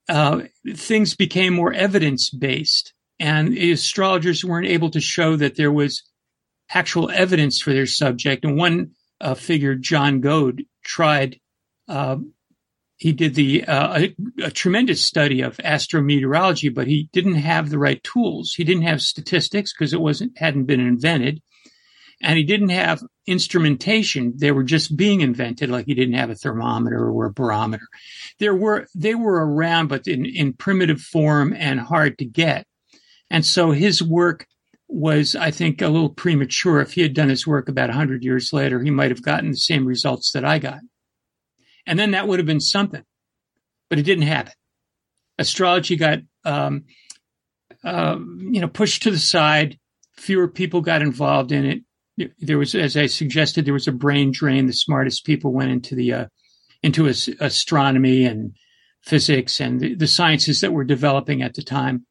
uh, things became more evidence based, and astrologers weren't able to show that there was actual evidence for their subject. And one uh, figure, John Goad, tried. Uh, he did the uh, a, a, tremendous study of astrometeorology, but he didn't have the right tools. He didn't have statistics because it wasn't hadn't been invented, and he didn't have instrumentation. They were just being invented, like he didn't have a thermometer or a barometer. There were they were around, but in, in primitive form and hard to get. And so his work was, I think, a little premature. If he had done his work about 100 years later, he might have gotten the same results that I got. And then that would have been something, but it didn't happen. Astrology got, um, uh, you know, pushed to the side. Fewer people got involved in it. There was, as I suggested, there was a brain drain. The smartest people went into the, uh, into astronomy and physics and the, the sciences that were developing at the time.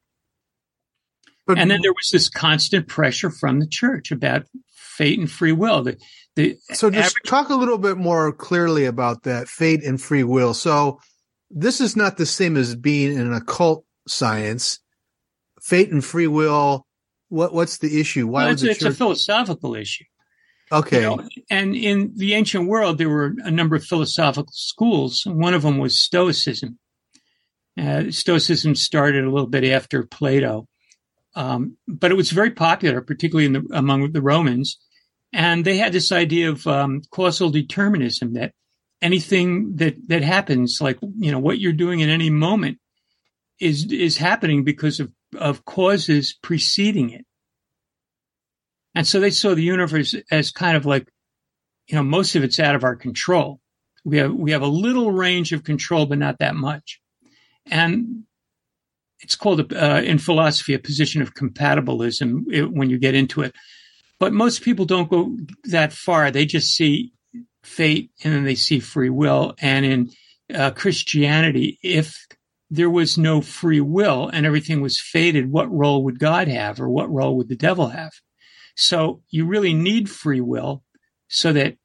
But, and then there was this constant pressure from the church about fate and free will. The, the so just average- talk a little bit more clearly about that fate and free will. So this is not the same as being in an occult science. Fate and free will. What what's the issue? Why well, it's, it's a philosophical issue. Okay. You know, and in the ancient world, there were a number of philosophical schools. One of them was Stoicism. Uh, Stoicism started a little bit after Plato. Um, but it was very popular, particularly in the, among the Romans. And they had this idea of um, causal determinism that anything that, that happens, like, you know, what you're doing in any moment is, is happening because of, of causes preceding it. And so they saw the universe as kind of like, you know, most of it's out of our control. We have, we have a little range of control, but not that much. And it's called uh, in philosophy a position of compatibilism it, when you get into it. But most people don't go that far. They just see fate and then they see free will. And in uh, Christianity, if there was no free will and everything was fated, what role would God have or what role would the devil have? So you really need free will so that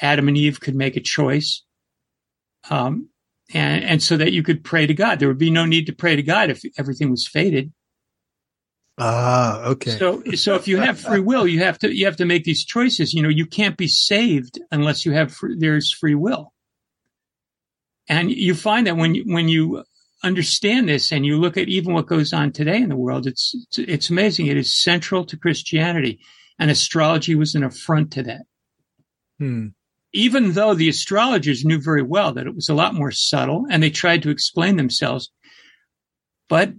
Adam and Eve could make a choice. Um, and, and so that you could pray to God. There would be no need to pray to God if everything was fated. Ah, okay. So, so if you have free will, you have to you have to make these choices. You know, you can't be saved unless you have free, there's free will. And you find that when you, when you understand this and you look at even what goes on today in the world, it's it's, it's amazing. It is central to Christianity, and astrology was an affront to that. Hmm even though the astrologers knew very well that it was a lot more subtle and they tried to explain themselves. But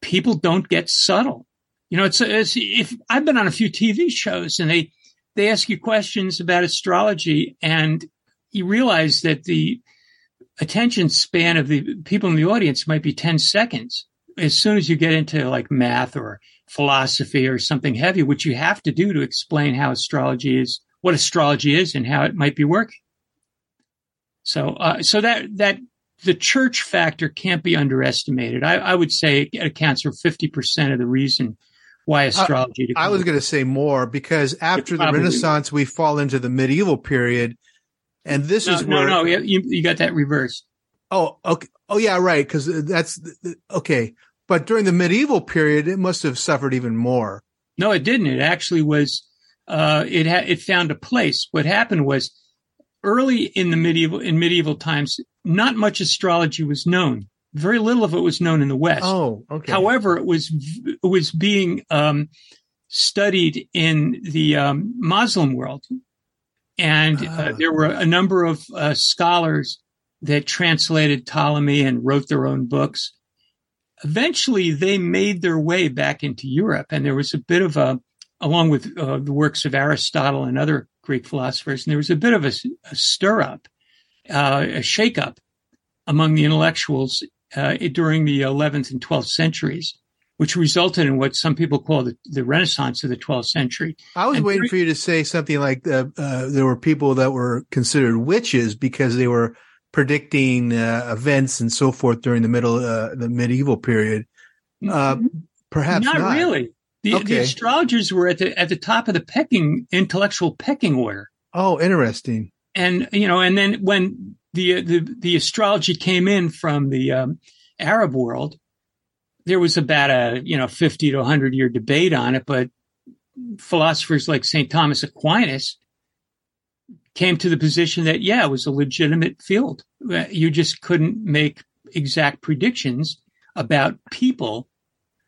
people don't get subtle. You know, it's, it's if I've been on a few TV shows and they, they ask you questions about astrology and you realize that the attention span of the people in the audience might be 10 seconds. As soon as you get into like math or philosophy or something heavy, which you have to do to explain how astrology is what astrology is and how it might be working. So, uh, so that, that the church factor can't be underestimated. I, I would say it accounts for 50% of the reason why astrology. Uh, I was going to say more because after the Renaissance, we fall into the medieval period. And this no, is no, where. No, you, you got that reversed. Oh, okay. Oh, yeah, right. Cause that's okay. But during the medieval period, it must have suffered even more. No, it didn't. It actually was uh, it ha- it found a place. What happened was early in the medieval in medieval times, not much astrology was known. Very little of it was known in the West. Oh, okay. However, it was it was being um, studied in the um, Muslim world, and uh, ah. there were a number of uh, scholars that translated Ptolemy and wrote their own books. Eventually, they made their way back into Europe, and there was a bit of a along with uh, the works of Aristotle and other Greek philosophers. And there was a bit of a, a stir up, uh, a shake up among the intellectuals uh, during the 11th and 12th centuries, which resulted in what some people call the, the Renaissance of the 12th century. I was And waiting during- for you to say something like uh, uh, there were people that were considered witches because they were predicting uh, events and so forth during the middle, uh, the medieval period. Uh, perhaps not, not, really. The, the astrologers were at the at the top of the pecking intellectual pecking order. Oh, interesting. and you know, and then when the the the astrology came in from the um, Arab world, there was about a you know fifty to hundred year debate on it, but philosophers like Saint Thomas Aquinas came to the position that yeah, it was a legitimate field. Uh, you just couldn't make exact predictions about people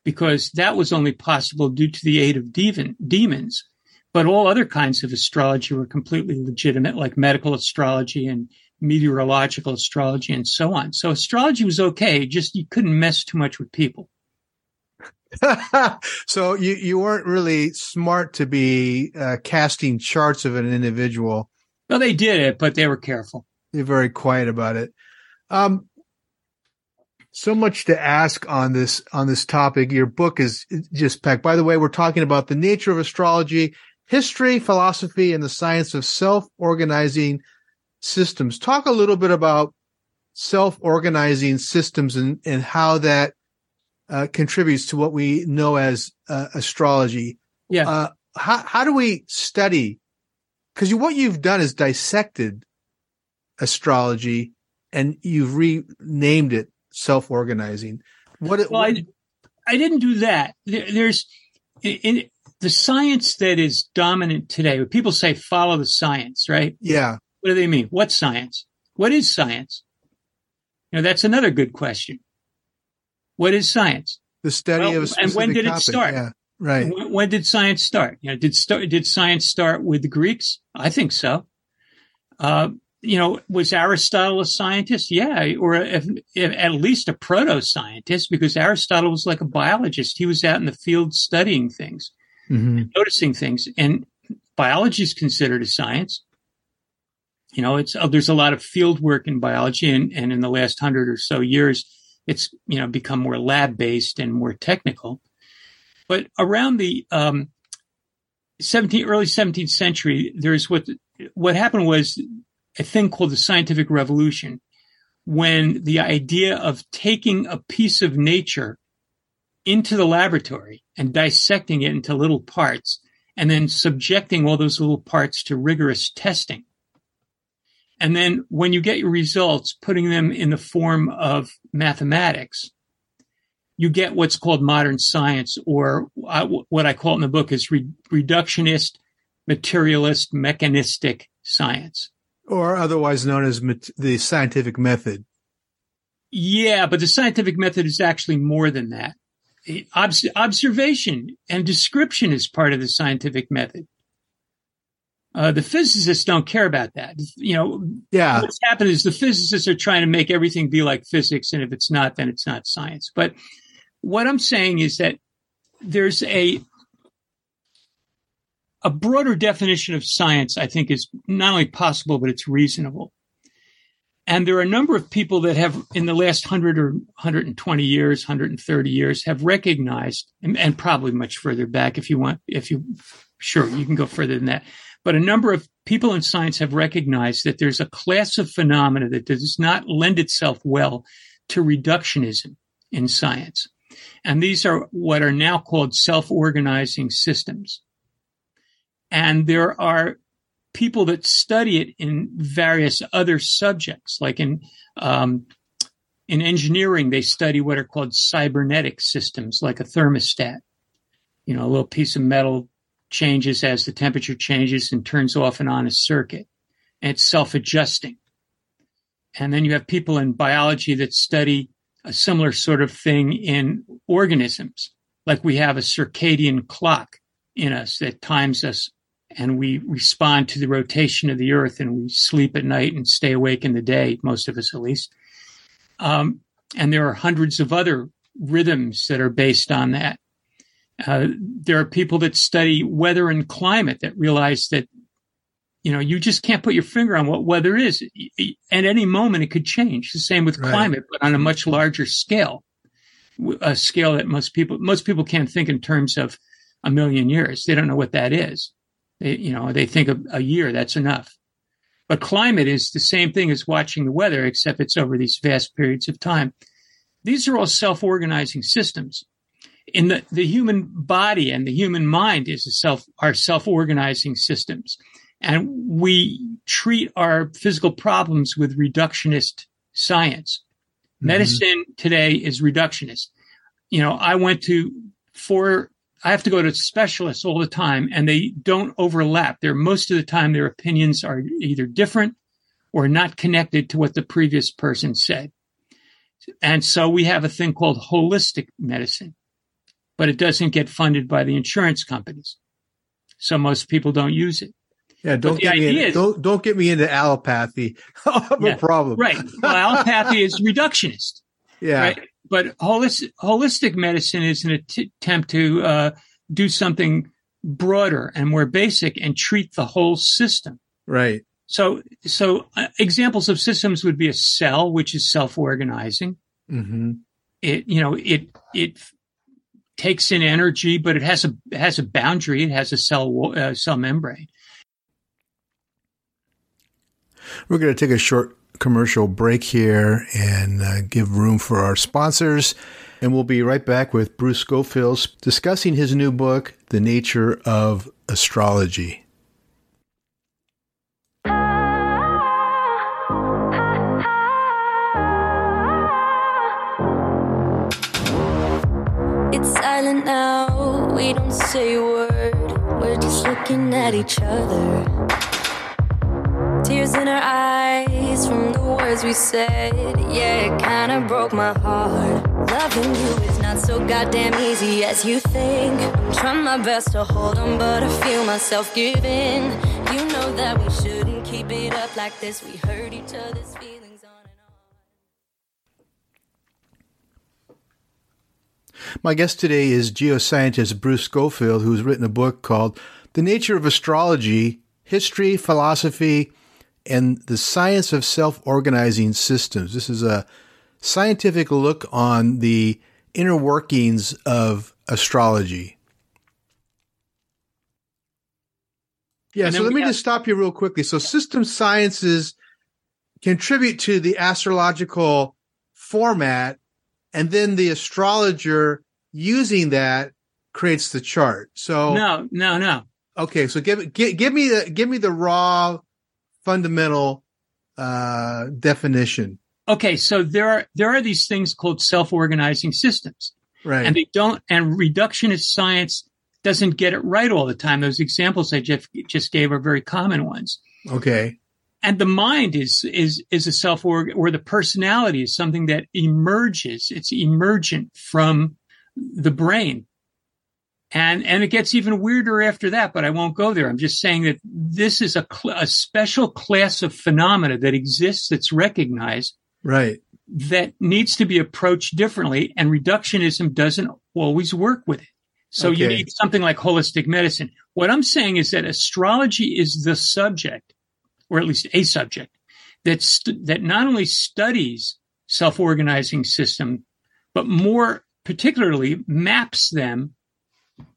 because that was only possible due to the aid of demon, demons. But all other kinds of astrology were completely legitimate, like medical astrology and meteorological astrology and so on. So astrology was okay, just you couldn't mess too much with people. so you, you weren't really smart to be uh, casting charts of an individual. Well, they did it, but they were careful. They're very quiet about it. Um, so much to ask on this on this topic. Your book is just packed. By the way, we're talking about the nature of astrology, history, philosophy, and the science of self-organizing systems. Talk a little bit about self-organizing systems and and how that uh, contributes to what we know as uh, astrology. Yeah. Uh, how how do we study? Because what you've done is dissected astrology and you've renamed it self-organizing. What? Well, I, I didn't do that. There, there's in, in the science that is dominant today. When people say follow the science, right? yeah. What do they mean? What science? What is science? You know, that's another good question. What is science? The study Well, of a and when did it start? Yeah. Right. When, when did science start? You know, did start, did science start with the Greeks? I think so. Uh, you know, was Aristotle a scientist? Yeah, or if, if, at least a proto scientist, because Aristotle was like a biologist. He was out in the field studying things, Mhm. noticing things, and biology is considered a science. You know, it's uh, there's a lot of field work in biology, and, and in the last hundred or so years, it's you know become more lab based and more technical. But around the um, 17 early 17th century, there's what what happened was a thing called the scientific revolution, when the idea of taking a piece of nature into the laboratory and dissecting it into little parts, and then subjecting all those little parts to rigorous testing. And then when you get your results, putting them in the form of mathematics, you get what's called modern science, or uh, what I call it in the book is re- reductionist, materialist, mechanistic science. Or otherwise known as mat- the scientific method. Yeah, but the scientific method is actually more than that. Obs- observation and description is part of the scientific method. Uh, the physicists don't care about that. You know, Yeah. what's happened is the physicists are trying to make everything be like physics, and if it's not, then it's not science. But what I'm saying is that there's a a broader definition of science. I think is not only possible, but it's reasonable. And there are a number of people that have, in the last 100 or 120 years, 130 years, have recognized, and, and probably much further back if you want, if you, sure, you can go further than that. But a number of people in science have recognized that there's a class of phenomena that does not lend itself well to reductionism in science. And these are what are now called self-organizing systems. And there are people that study it in various other subjects, like in um, in engineering, they study what are called cybernetic systems, like a thermostat. You know, a little piece of metal changes as the temperature changes and turns off and on a circuit, and it's self-adjusting. And then you have people in biology that study a similar sort of thing in organisms, like we have a circadian clock in us that times us and we respond to the rotation of the earth and we sleep at night and stay awake in the day, most of us at least. Um, and there are hundreds of other rhythms that are based on that. Uh, there are people that study weather and climate that realize that you know, you just can't put your finger on what weather is. At any moment, it could change. The same with Right. climate, but on a much larger scale, a scale that most people most people can't think in terms of a million years. They don't know what that is. They, you know, they think of a year. That's enough. But climate is the same thing as watching the weather, except it's over these vast periods of time. These are all self-organizing systems. In the, the human body and the human mind is a self, are self-organizing systems. And we treat our physical problems with reductionist science. Mm-hmm. Medicine today is reductionist. You know, I went to four, I have to go to specialists all the time and they don't overlap. They're most of the time their opinions are either different or not connected to what the previous person said. And so we have a thing called holistic medicine, but it doesn't get funded by the insurance companies. So most people don't use it. Yeah, don't get me in, is- don't don't get me into allopathy. I'll have Yeah, a problem. Right. Well, allopathy is reductionist. Yeah. Right. But holistic, holistic medicine is an att- attempt to uh, do something broader and more basic and treat the whole system. Right. So, so uh, examples of systems would be a cell, which is self-organizing. hmm It, you know, it it takes in energy, but it has a it has a boundary. It has a cell uh, cell membrane. We're going to take a short commercial break here and uh, give room for our sponsors. And we'll be right back with Bruce Scofield discussing his new book, The Nature of Astrology. Now, we don't say a word. We're just looking at each other. Tears in our eyes from the words we said. Yeah, it kinda broke my heart. Loving you is not so goddamn easy as you think. I'm trying my best to hold on, but I feel myself giving. You know that we shouldn't keep it up like this. We hurt each other's feelings on and on. My guest today is geoscientist Bruce Scofield, who's written a book called The Nature of Astrology History, Philosophy, and the Science of Self Organizing Systems. This is a scientific look on the inner workings of astrology. Yeah, so let me have- just stop you real quickly. So, system sciences contribute to the astrological format, and then the astrologer using that creates the chart. So, No, no, no. okay, so give give, give me the give me the raw fundamental uh definition. Okay, so there are there are these things called self-organizing systems. Right. and they don't and reductionist science doesn't get it right all the time those examples i just, just gave are very common ones okay. and the mind is is is a self org or the personality is something that emerges it's emergent from the brain and and it gets even weirder after that but i won't go there i'm just saying that this is a, cl- a special class of phenomena that exists that's recognized Right. that needs to be approached differently and reductionism doesn't always work with it. So you need something like holistic medicine. What I'm saying is that astrology is the subject, or at least a subject that, st- that not only studies self-organizing system, but more particularly maps them,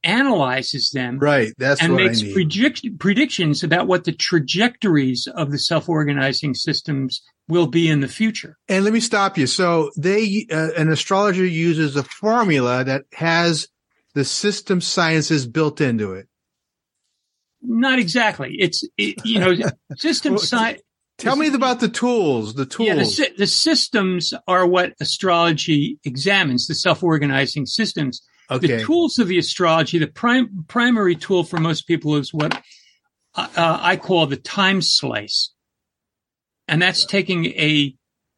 analyzes them, Right. That's and what makes predict- predictions about what the trajectories of the self-organizing systems will be in the future. And let me stop you. So they, uh, an astrologer uses a formula that has the system sciences built into it. Not exactly. It's it, you know system science. Tell me about the tools. The tools. Yeah, the, the systems are what astrology examines. The self-organizing systems. Okay. The tools of the astrology. The prime primary tool for most people is what uh, I call the time slice, and that's taking a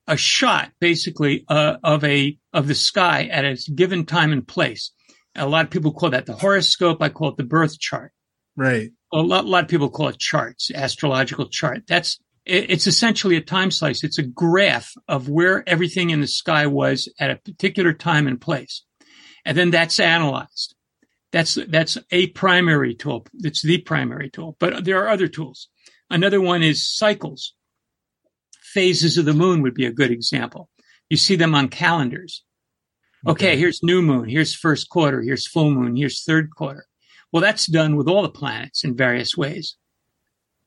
a shot basically uh, of a of the sky at a given time and place. A lot of people call that the horoscope. I call it the birth chart. right. a lot, a lot of people call it charts, astrological chart. That's it's essentially a time slice. It's a graph of where everything in the sky was at a particular time and place, and then that's analyzed. That's that's a primary tool. It's the primary tool, but there are other tools. Another one is cycles. Phases of the moon would be a good example. You see them on calendars. Okay, here's new moon, here's first quarter, here's full moon, here's third quarter. Well, that's done with all the planets in various ways.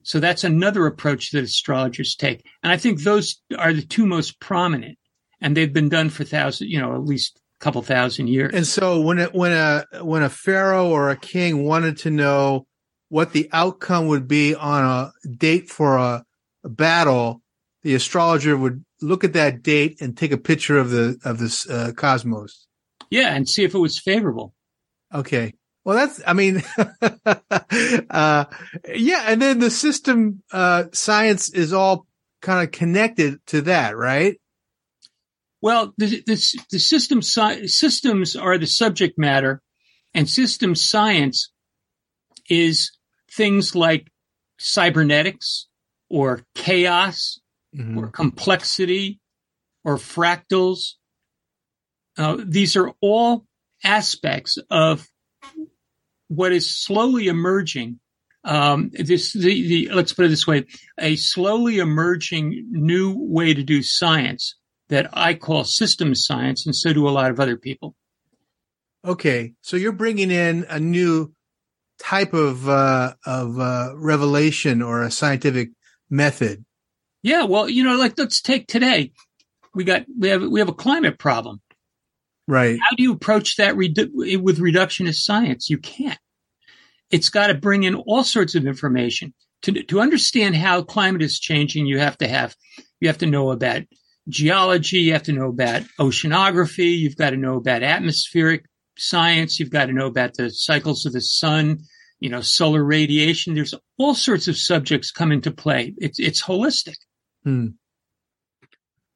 So that's another approach that astrologers take. And I think those are the two most prominent. And they've been done for thousand, you know, at least a couple thousand years. And so when it, when a when a pharaoh or a king wanted to know what the outcome would be on a date for a, a battle, the astrologer would look at that date and take a picture of the of this uh, cosmos. Yeah, and see if it was favorable. Okay. Well, that's, I mean, uh, yeah. And then the system, uh, science is all kind of connected to that, right? Well, the, the, the system, sci- systems are the subject matter and system science is things like cybernetics or chaos Mm-hmm. or complexity or fractals. Uh, these are all aspects of what is slowly emerging. Um, this, the, the, let's put it this way, a slowly emerging new way to do science that I call systems science, and so do a lot of other people. Okay. So you're bringing in a new type of, uh, of, uh, revelation or a scientific method. Yeah, well, you know, like let's take today. We got we have we have a climate problem. Right. How do you approach that redu- with reductionist science? You can't. It's got to bring in all sorts of information to to understand how climate is changing. You have to have you have to know about geology. You have to know about oceanography. You've got to know about atmospheric science. You've got to know about the cycles of the sun. You know, solar radiation. There's all sorts of subjects come into play. It's it's holistic. Hmm.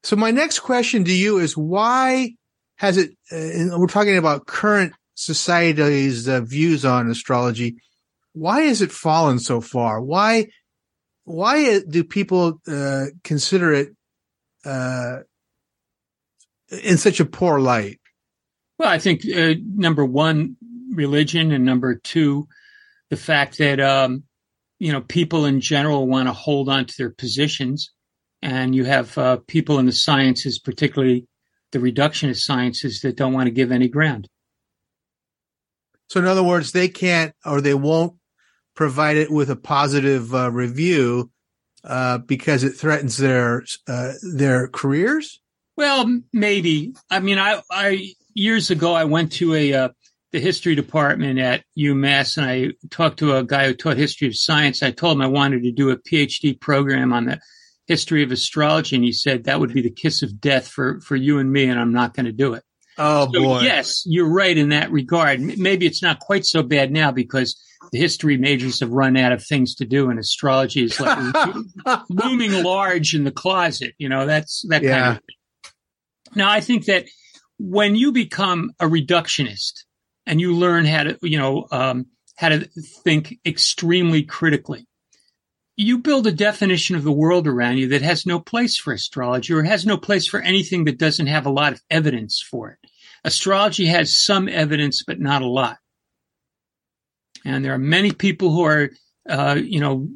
So my next question to you is why has it, uh, we're talking about current society's uh, views on astrology. Why has it fallen so far? Why, why do people, uh, consider it, uh, in such a poor light? Well, I think, uh, number one, religion and number two, the fact that, um, you know, people in general want to hold on to their positions and you have uh, people in the sciences, particularly the reductionist sciences, that don't want to give any ground. So, in other words, they can't or they won't provide it with a positive uh, review uh, because it threatens their uh, their careers. Well, maybe. I mean, I, I years ago I went to a uh, the history department at UMass and I talked to a guy who taught history of science. I told him I wanted to do a PhD program on the history of astrology, and he said that would be the kiss of death for for you and me, and I'm not going to do it. Oh So, boy! yes, you're right in that regard. Maybe it's not quite so bad now because the history majors have run out of things to do, and astrology is like looming large in the closet. You know, that's that kind of. Thing. Now, I think that when you become a reductionist and you learn how to, you know, um, how to think extremely critically, you build a definition of the world around you that has no place for astrology or has no place for anything that doesn't have a lot of evidence for it. Astrology has some evidence, but not a lot. And there are many people who are, uh, you know,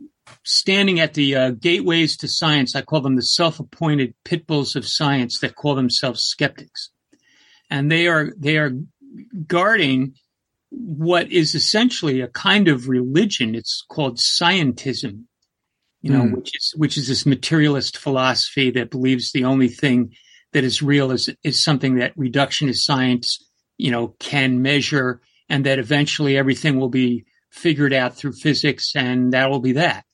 standing at the uh, gateways to science. I call them the self-appointed pit bulls of science that call themselves skeptics. And they are, they are guarding what is essentially a kind of religion. It's called scientism you know, Hmm. which is which is this materialist philosophy that believes the only thing that is real is is something that reductionist science, you know, can measure, and that eventually everything will be figured out through physics, and that will be that.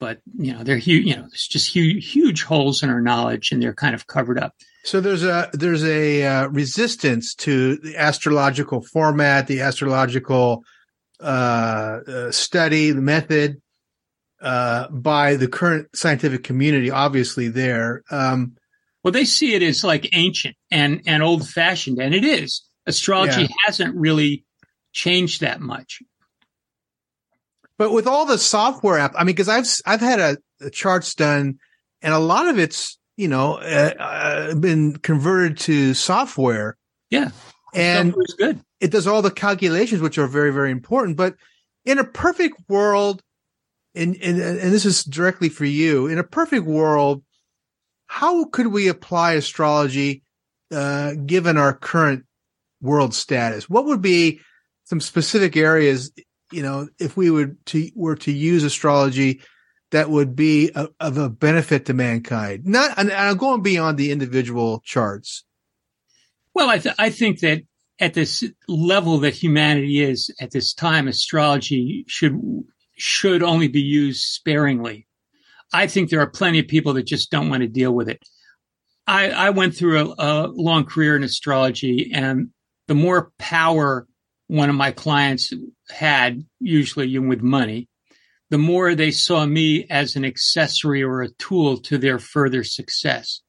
But you know, they're huge. You know, there's just huge, huge holes in our knowledge, and they're kind of covered up. So there's a there's a uh, resistance to the astrological format, the astrological uh, uh, study, the method uh, by the current scientific community. Obviously, there. Um, Well, they see it as like ancient and and old fashioned, and it is. Astrology Yeah. hasn't really changed that much. but with all the software app, I mean, because I've I've had a, a charts done, and a lot of it's you know uh, uh, been converted to software. Yeah, and good. it does all the calculations, which are very very important. But in a perfect world, and, and and this is directly for you. In a perfect world, how could we apply astrology uh, given our current world status? What would be some specific areas, you know, if we would to were to use astrology that would be a, of a benefit to mankind? Not, and I'm going beyond the individual charts. Well, I, th- I think that at this level that humanity is at this time, astrology should should only be used sparingly. I think there are plenty of people that just don't want to deal with it. I, I went through a, a long career in astrology, and the more power one of my clients had, usually with money, the more they saw me as an accessory or a tool to their further success.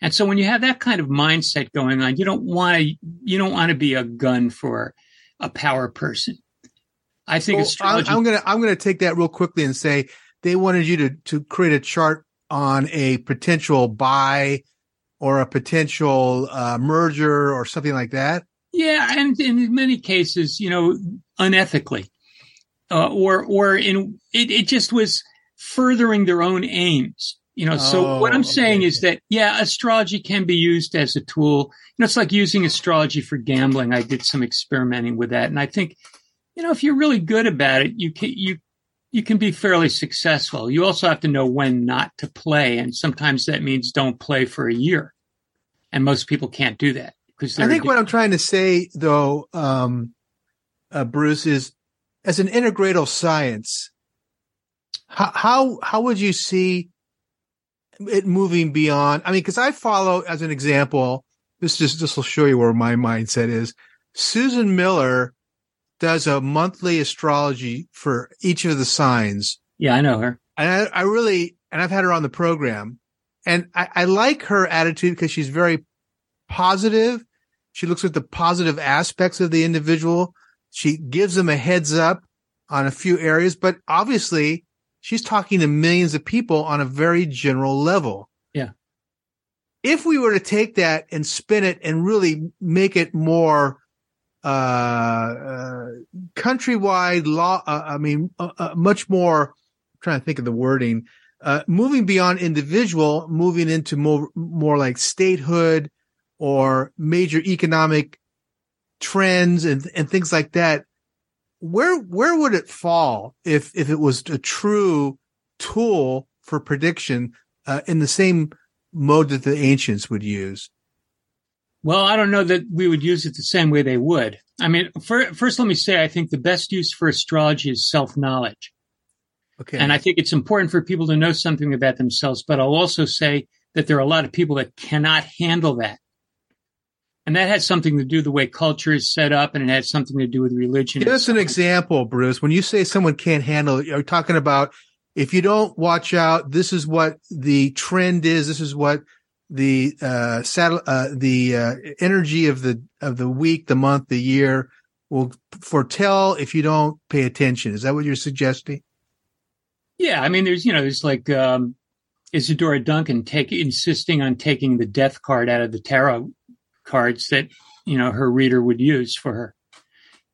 And so when you have that kind of mindset going on, you don't want to, you don't want to be a gun for a power person. I think well, astrology. I'm going to, I'm to take that real quickly and say they wanted you to, to create a chart on a potential buy or a potential uh, merger or something like that. Yeah. And in many cases, you know, unethically, uh, or, or in, it, it just was furthering their own aims. You know, so oh, what I'm saying is that, yeah, astrology can be used as a tool. You know, it's like using astrology for gambling. I did some experimenting with that. And I think, you know, if you're really good about it, you can, you, you can be fairly successful. You also have to know when not to play. And sometimes that means don't play for a year. And most people can't do that because I think what I'm trying to say though, um, uh, Bruce is as an integral science, how, how, how would you see it moving beyond. I mean, because I follow as an example. This just this will show you where my mindset is. Susan Miller does a monthly astrology for each of the signs. Yeah, I know her. And I, I really, and I've had her on the program, and I, I like her attitude because she's very positive. She looks at the positive aspects of the individual. She gives them a heads up on a few areas, but obviously she's talking to millions of people on a very general level. Yeah. If we were to take that and spin it and really make it more uh, uh countrywide law, uh, I mean, uh, uh much more. I'm trying to think of the wording. Uh, moving beyond individual, moving into more more like statehood or major economic trends and and things like that where where would it fall if if it was a true tool for prediction uh, in the same mode that the ancients would use? Well, I don't know that we would use it the same way they would. I mean, for, first, let me say I think the best use for astrology is self knowledge. Okay. And I think it's important for people to know something about themselves, but I'll also say that there are a lot of people that cannot handle that. And that has something to do with the way culture is set up and it has something to do with religion. Give us an example, Bruce. When you say someone can't handle it, you're talking about if you don't watch out, this is what the trend is. This is what the uh, saddle, uh, the uh, energy of the of the week, the month, the year will foretell if you don't pay attention. Is that what you're suggesting? Yeah, I mean, there's you know, there's like um, Isadora Duncan take insisting on taking the death card out of the tarot cards that you know her reader would use for her.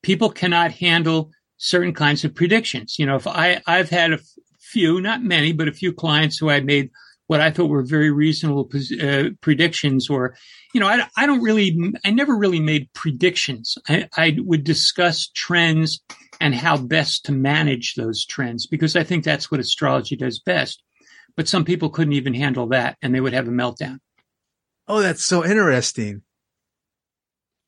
People cannot handle certain kinds of predictions. You know, if I I've had a few, not many, but a few clients who I made what I thought were very reasonable uh, predictions, or you know, I I don't really I never really made predictions. I, I would discuss trends and how best to manage those trends because I think that's what astrology does best. But some people couldn't even handle that, and they would have a meltdown. Oh, that's so interesting.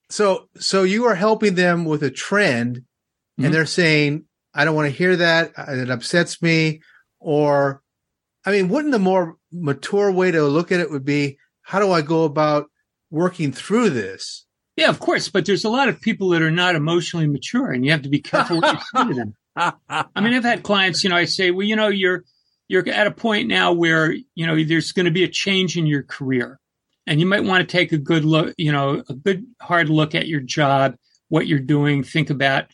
So, so you are helping them with a trend mm-hmm. and they're saying, I don't want to hear that. It upsets me. Or, I mean, wouldn't the more mature way to look at it would be, how do I go about working through this? Yeah, of course. But there's a lot of people that are not emotionally mature and you have to be careful what you say to them. I mean, I've had clients, you know, I say, well, you know, you're, you're at a point now where, you know, there's going to be a change in your career and you might want to take a good look, you know, a good hard look at your job, what you're doing, think about,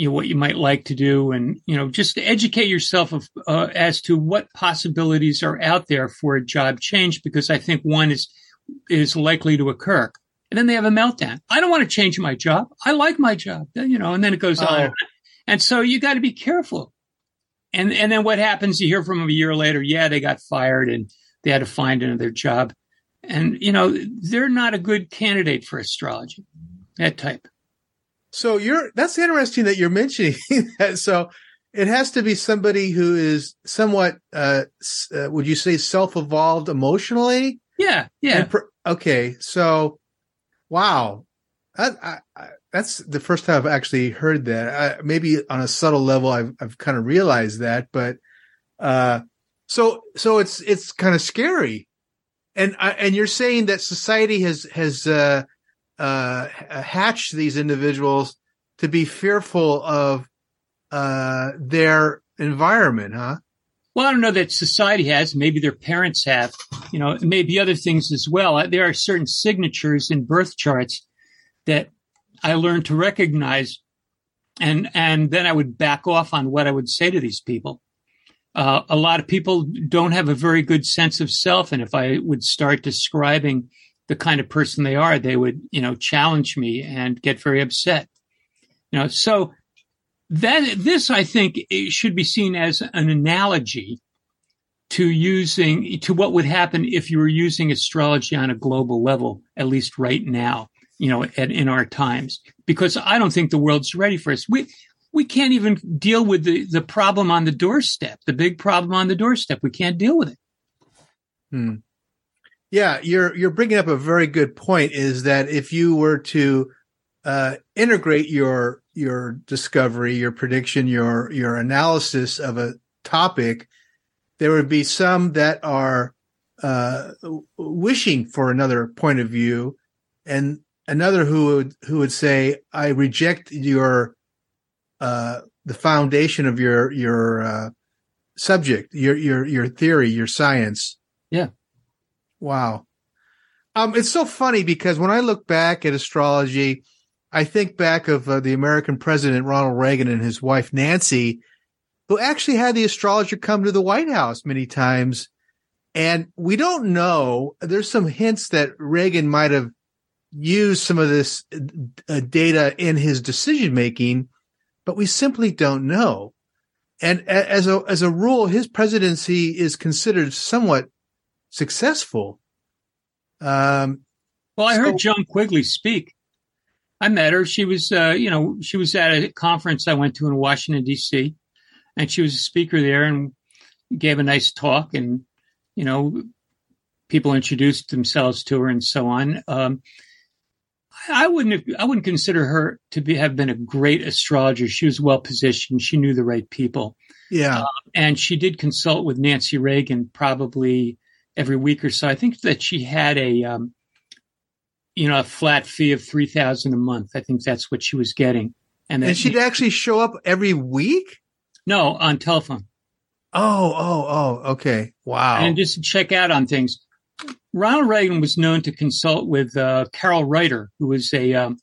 you know, what you might like to do and, you know, just educate yourself of, uh, as to what possibilities are out there for a job change, because I think one is, is likely to occur. And then they have a meltdown. I don't want to change my job. I like my job, you know, and then it goes oh. on. And so you got to be careful. and and then what happens? You hear from them a year later. Yeah, they got fired and they had to find another job, and you know they're not a good candidate for astrology. That type. So you're that's interesting that you're mentioning that. So it has to be somebody who is somewhat, uh, uh would you say, self-evolved emotionally? Yeah, yeah. Per- okay, so wow, I, I, that's the first time I've actually heard that. I, maybe on a subtle level, I've I've kind of realized that, but uh, so so it's it's kind of scary, and and you're saying that society has has uh, uh, hatched these individuals to be fearful of uh, their environment, huh? Well, I don't know that society has. Maybe their parents have. You know, maybe other things as well. There are certain signatures in birth charts that I learned to recognize, and and then I would back off on what I would say to these people. Uh, a lot of people don't have a very good sense of self, and if I would start describing the kind of person they are, they would, you know, challenge me and get very upset. You know, so that this I think should be seen as an analogy to using to what would happen if you were using astrology on a global level, at least right now you know, at, in our times, because I don't think the world's ready for us. We, we can't even deal with the, the problem on the doorstep, the big problem on the doorstep. We can't deal with it. Hmm. Yeah, you're you're bringing up a very good point. Is that if you were to uh, integrate your your discovery, your prediction, your your analysis of a topic, there would be some that are uh, wishing for another point of view, and another who would who would say, "I reject your uh, the foundation of your your uh, subject, your your your theory, your science." Yeah. Wow. Um, it's so funny because when I look back at astrology, I think back of uh, the American president Ronald Reagan and his wife Nancy, who actually had the astrologer come to the White House many times. And we don't know. There's some hints that Reagan might have used some of this uh, data in his decision making, but we simply don't know. And as a as a rule, his presidency is considered somewhat successful. Um, well, I so, heard Joan Quigley speak. I met her. She was, uh, you know, she was at a conference I went to in Washington D.C., and she was a speaker there and gave a nice talk. And you know, people introduced themselves to her and so on. Um, I wouldn't have, I wouldn't consider her to be have been a great astrologer. She was well positioned. She knew the right people. Yeah. Uh, and she did consult with Nancy Reagan probably every week or so. I think that she had a um, you know, a flat fee of 3000 a month. I think that's what she was getting. And, and she'd actually show up every week? No, on telephone. Oh, oh, oh, okay. Wow. And just to check out on things. Ronald Reagan was known to consult with uh, Carroll Righter, who was a um,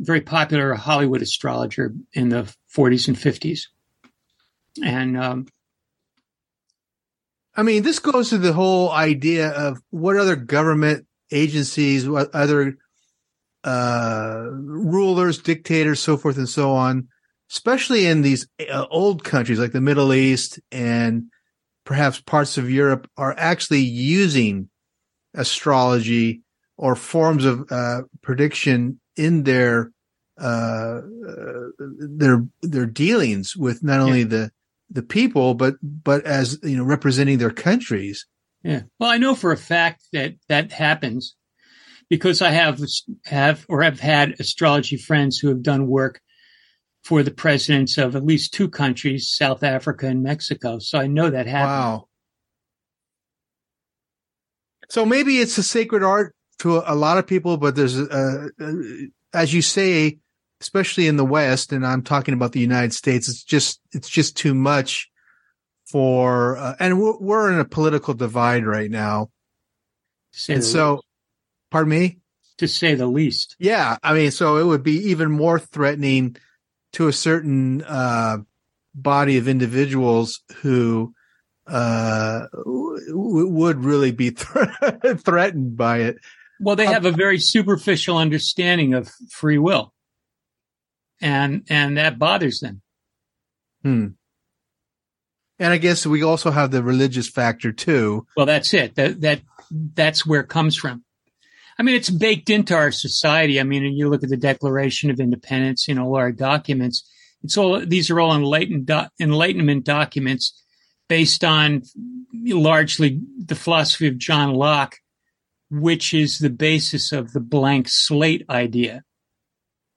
very popular Hollywood astrologer in the 40s and 50s. And um, I mean, this goes to the whole idea of what other government agencies, what other uh, rulers, dictators, so forth and so on, especially in these uh, old countries like the Middle East and perhaps parts of Europe, are actually using astrology or forms of uh, prediction in their uh, their their dealings with not only yeah. the the people but but as you know representing their countries. Yeah. Well, I know for a fact that that happens because I have have or have had astrology friends who have done work for the presidents of at least two countries, South Africa and Mexico. So I know that happens. Wow. So maybe it's a sacred art to a, lot of people, but there's, uh, uh, as you say, especially in the West, and I'm talking about the United States, it's just, it's just too much for, uh, and we're, we're, in a political divide right now. and so, least. pardon me? To say the least. Yeah. I mean, so it would be even more threatening to a certain, uh, body of individuals who, uh, w- would really be th- threatened by it. Well, they have a very superficial understanding of free will, and and that bothers them. Hmm. And I guess we also have the religious factor too. Well, that's it. That that that's where it comes from. I mean, it's baked into our society. I mean, you look at the Declaration of Independence, you know, our documents. It's all these are all enlightened do, enlightenment documents based on largely the philosophy of John Locke, which is the basis of the blank slate idea.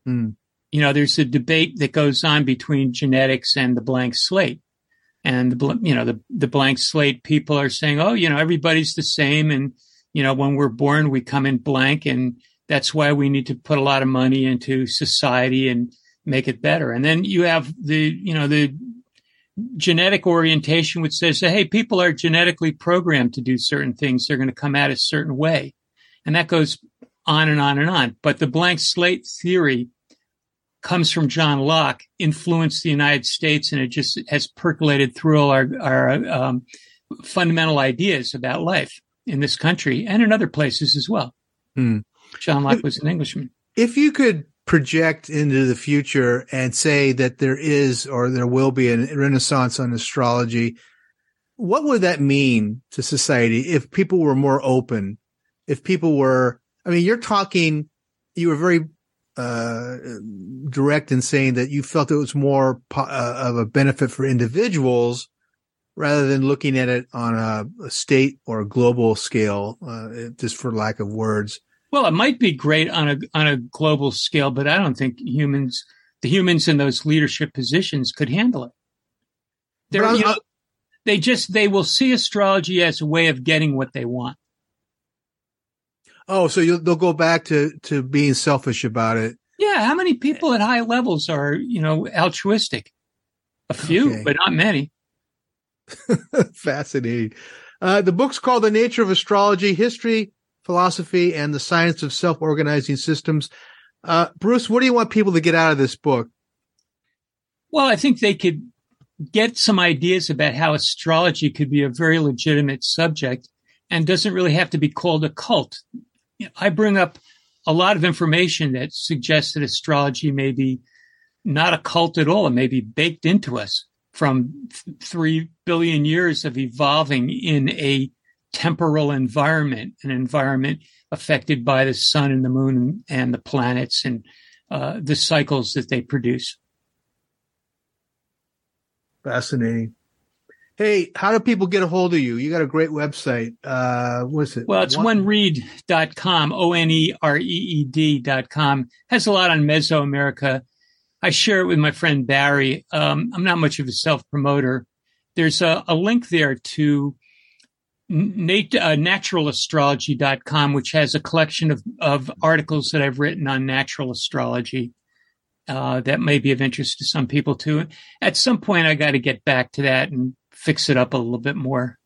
Hmm. You know, there's a debate that goes on between genetics and the blank slate. And the, you know, the, the blank slate people are saying, oh, you know, everybody's the same. And, you know, when we're born, we come in blank. And that's why we need to put a lot of money into society and make it better. And then you have the, you know, the genetic orientation, which says, hey, people are genetically programmed to do certain things. They're going to come out a certain way. And that goes on and on and on. But the blank slate theory comes from John Locke, influenced the United States, and it just has percolated through all our, our um, fundamental ideas about life in this country and in other places as well. Hmm. John Locke was an Englishman. If you could project into the future and say that there is or there will be a renaissance on astrology, what would that mean to society if people were more open? If people were, I mean, you're talking, you were very uh, direct in saying that you felt it was more po- uh, of a benefit for individuals rather than looking at it on a, a state or a global scale, uh, just for lack of words. Well, it might be great on a on a global scale, but I don't think humans, the humans in those leadership positions, could handle it. They're, you know, they just they will see astrology as a way of getting what they want. Oh, so you, they'll go back to to being selfish about it. Yeah, how many people at high levels are you know altruistic? A few, Okay. but not many. Fascinating. Uh, the book's called The Nature of Astrology, History, Philosophy, and the Science of Self-Organizing Systems. Uh, Bruce, what do you want people to get out of this book? Well, I think they could get some ideas about how astrology could be a very legitimate subject and doesn't really have to be called a cult. I bring up a lot of information that suggests that astrology may be not a cult at all. It may be baked into us from th- three billion years of evolving in a temporal environment, an environment affected by the sun and the moon and the planets and uh, the cycles that they produce. Fascinating. Hey, how do people get a hold of you? You got a great website. Uh, what's it? Well, it's One- onereed.com, O-N-E-R-E-E-D dot com. Has a lot on Mesoamerica. I share it with my friend Barry. Um, I'm not much of a self-promoter. There's a, a link there to nat- uh, naturalastrology.com, which has a collection of, of articles that I've written on natural astrology. Uh, that may be of interest to some people too. At some point, I got to get back to that and fix it up a little bit more.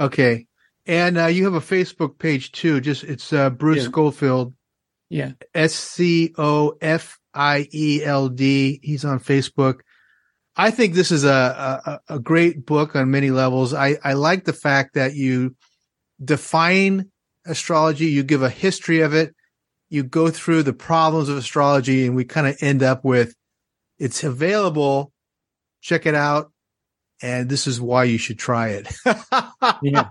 Okay. And uh, you have a Facebook page too. Just it's uh, Bruce Yeah. Scofield, Yeah. S C O F I E L D. He's on Facebook. I think this is a, a a great book on many levels. I I like the fact that you define astrology, you give a history of it, you go through the problems of astrology, and we kind of end up with it's available. Check it out. And this is why you should try it. Yeah.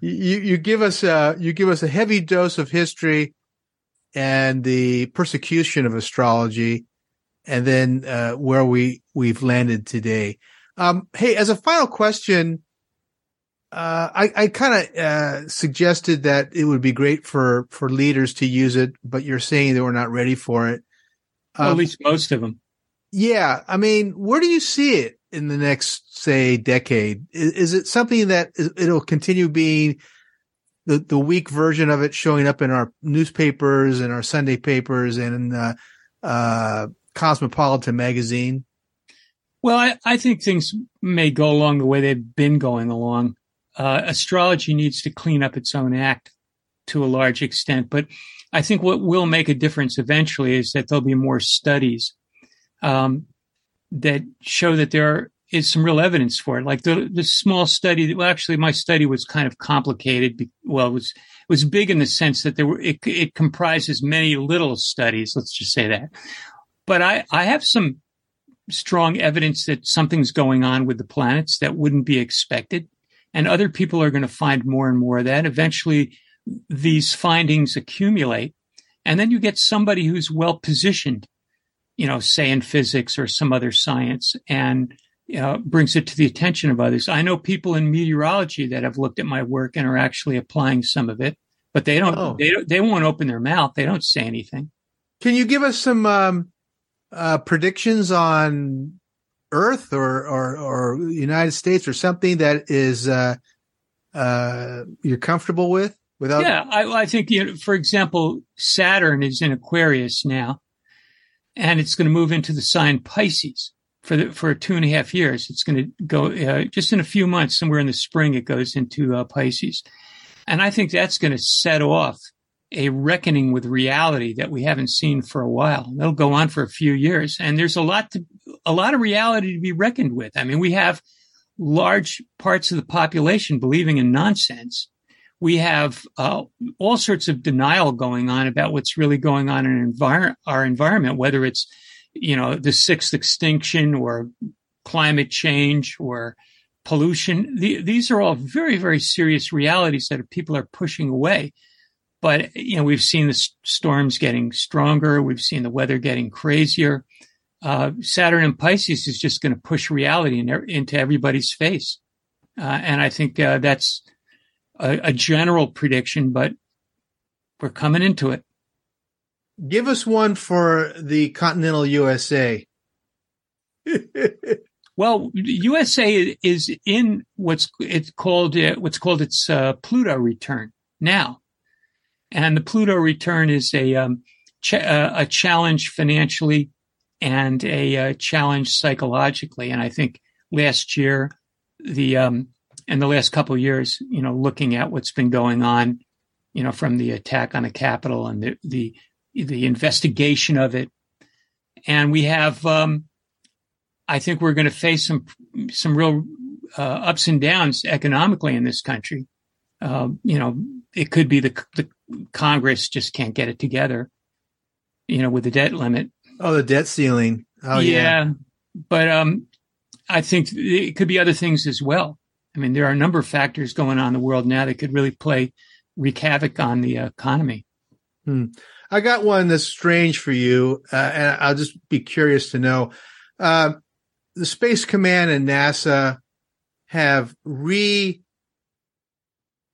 you you give us a you give us a heavy dose of history and the persecution of astrology, and then uh, where we we've landed today. Um, hey, as a final question, uh, I, I kind of uh, suggested that it would be great for for leaders to use it, but you're saying they were not ready for it. Well, at Um, least most of them. Yeah, I mean, where do you see it in the next, say, decade? Is, is it something that it'll continue being the the weak version of it showing up in our newspapers and our Sunday papers and in uh, Cosmopolitan magazine? Well, I, I think things may go along the way they've been going along. Uh, astrology needs to clean up its own act to a large extent, but I think what will make a difference eventually is that there'll be more studies um, that show that there is some real evidence for it. Like the the small study. that, Well, actually, my study was kind of complicated. Well, it was it was big in the sense that there were it, it comprises many little studies. Let's just say that. But I I have some strong evidence that something's going on with the planets that wouldn't be expected. And other people are going to find more and more of that. Eventually, these findings accumulate. And then you get somebody who's well positioned, you know, say in physics or some other science and uh, brings it to the attention of others. I know people in meteorology that have looked at my work and are actually applying some of it, but they don't, Oh. they don't, they won't open their mouth. They don't say anything. Can you give us some um, uh, predictions on Earth or, or or United States or something that is uh, uh, you're comfortable with without? yeah, I, I think, you know, for example, Saturn is in Aquarius now, and it's going to move into the sign Pisces for the, for two and a half years. It's going to go uh, just in a few months, somewhere in the spring, it goes into uh, Pisces, and I think that's going to set off a reckoning with reality that we haven't seen for a while. That'll go on for a few years, and there's a lot to a lot of reality to be reckoned with. I mean, we have large parts of the population believing in nonsense we have uh, all sorts of denial going on about what's really going on in envir- our environment, whether it's, you know, the sixth extinction or climate change or pollution. The, these are all very, very serious realities that people are pushing away. But, you know, we've seen the s- storms getting stronger. We've seen the weather getting crazier. Uh, Saturn and Pisces is just going to push reality in, into everybody's face. Uh, and I think uh, that's, a, a general prediction, but we're coming into it. Give us one for the continental USA. Well, USA is in what's it's called uh, what's called its uh, Pluto return now, and the Pluto return is a um, ch- uh, a challenge financially and a uh, challenge psychologically. And I think last year, the um, and the last couple of years, you know, looking at what's been going on, you know, from the attack on the Capitol and the the the investigation of it, and we have. Um, I think we're going to face some some real uh, ups and downs economically in this country. Uh, you know, it could be the the Congress just can't get it together. You know, with the debt limit. Oh, the debt ceiling. Oh, yeah. but um, I think it could be other things as well. I mean, there are a number of factors going on in the world now that could really play wreak havoc on the economy. Hmm. I got one that's strange for you, uh, and I'll just be curious to know. Uh, the Space Command and NASA have re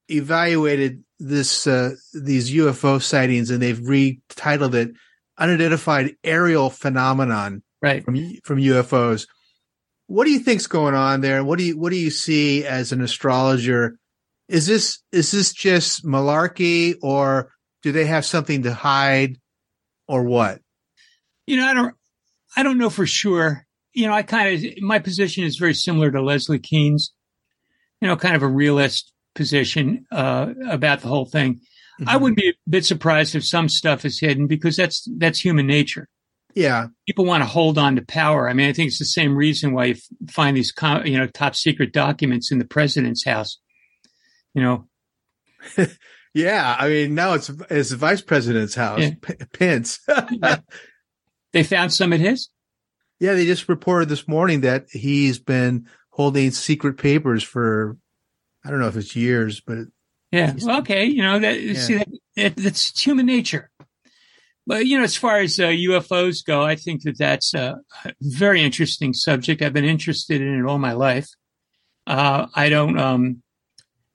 evaluated this uh, these UFO sightings, and they've retitled it "Unidentified Aerial Phenomenon" right. from from UFOs. What do you think's going on there? and What do you what do you see as an astrologer? Is this is this just malarkey, or do they have something to hide, or what? You know, I don't, I don't know for sure. You know, I kind of, my position is very similar to Leslie Kean's, you know, kind of a realist position, uh, about the whole thing. I wouldn't be a bit surprised if some stuff is hidden because that's, that's human nature. Yeah. People want to hold on to power. I mean, I think it's the same reason why you f- find these, you know, top secret documents in the president's house. You know, Yeah, I mean now it's it's the vice president's house, Yeah. P- Pence. they found some at his. yeah, they just reported this morning that he's been holding secret papers for I don't know if it's years, but it, Yeah. Well, okay. You know, that, Yeah. see, that, that, that's human nature. But, you know, as far as uh, UFOs go, I think that that's a very interesting subject. I've been interested in it all my life. Uh, I don't, um,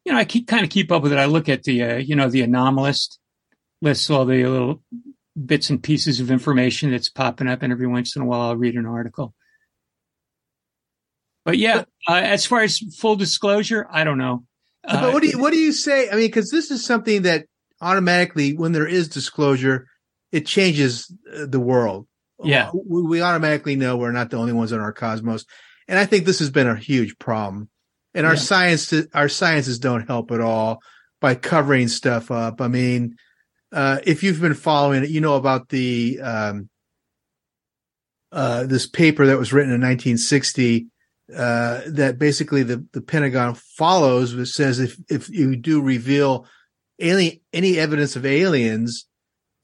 you know, I keep kind of keep up with it. I look at the, uh, you know, the anomalist lists all the little bits and pieces of information that's popping up, and every once in a while I'll read an article. But yeah, uh, as far as full disclosure, I don't know. Uh, but what do you what do you say? I mean, because this is something that automatically, when there is disclosure, it changes uh, the world. Yeah. we, we automatically know we're not the only ones in our cosmos, and I think this has been a huge problem. And our Yeah. science, our sciences don't help at all by covering stuff up. I mean, uh, if you've been following it, you know about the um, uh, this paper that was written in 1960 uh, that basically the, the Pentagon follows, which says if if you do reveal any any evidence of aliens,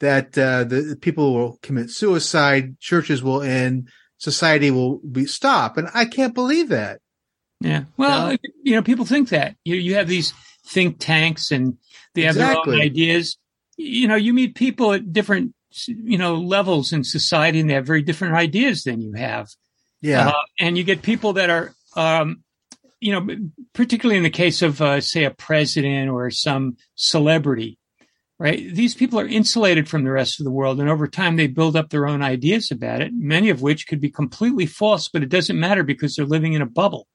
that uh, the, people will commit suicide, churches will end, society will be stop. And I can't believe that. Yeah. Well, Yeah. you know, people think that you you have these think tanks and they have their own ideas. You know, you meet people at different you know levels in society, and they have very different ideas than you have. Yeah. Uh, and you get people that are, um, you know, particularly in the case of, uh, say, a president or some celebrity, right? These people are insulated from the rest of the world. And over time, they build up their own ideas about it, many of which could be completely false, but it doesn't matter because they're living in a bubble.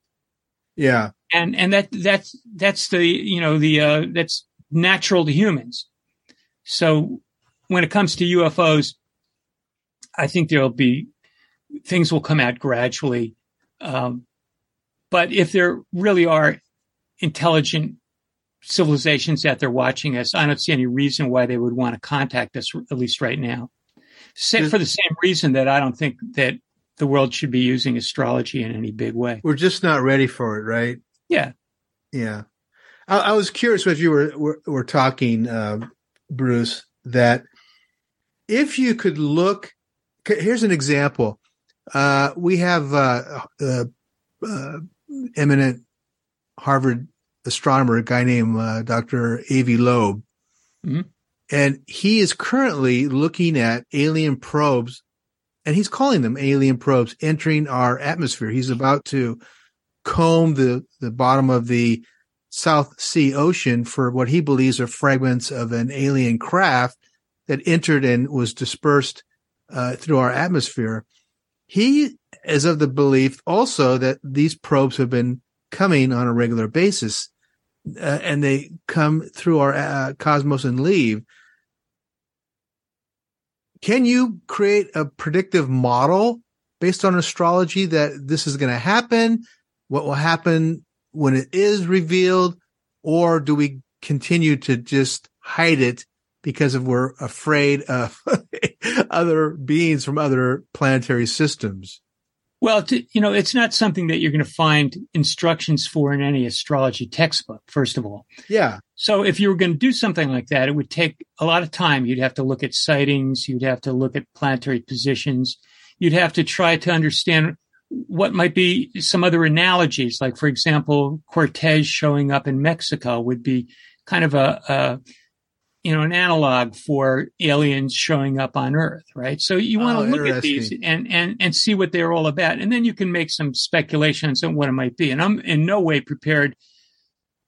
yeah. And, and that, that's, that's the, you know, the, uh, that's natural to humans. So when it comes to UFOs, I think there'll be things will come out gradually. Um, but if there really are intelligent civilizations out there watching us, I don't see any reason why they would want to contact us, at least right now. For the same reason that I don't think that the world should be using astrology in any big way. We're just not ready for it, right? Yeah. Yeah. I, I was curious as you were, were, were talking, uh, Bruce, that if you could look, here's an example. Uh, we have, uh, uh, uh, eminent Harvard astronomer, a guy named, uh, Dr. Avi Loeb. Mhm. And he is currently looking at alien probes and he's calling them alien probes entering our atmosphere. He's about to comb the, the bottom of the South Sea Ocean for what he believes are fragments of an alien craft that entered and was dispersed uh, through our atmosphere. He is of the belief also that these probes have been coming on a regular basis uh, and they come through our uh, cosmos and leave. Can you create a predictive model based on astrology that this is going to happen? What will happen when it is revealed? Or do we continue to just hide it because of we're afraid of other beings from other planetary systems? Well, to, you know, it's not something that you're going to find instructions for in any astrology textbook, first of all. Yeah. So if you were going to do something like that, it would take a lot of time. You'd have to look at sightings. You'd have to look at planetary positions. You'd have to try to understand what might be some other analogies. Like, for example, Cortez showing up in Mexico would be kind of a, a you know, an analog for aliens showing up on Earth, right? So you want Oh, to look at these and, and, and see what they're all about. And then you can make some speculations on what it might be. And I'm in no way prepared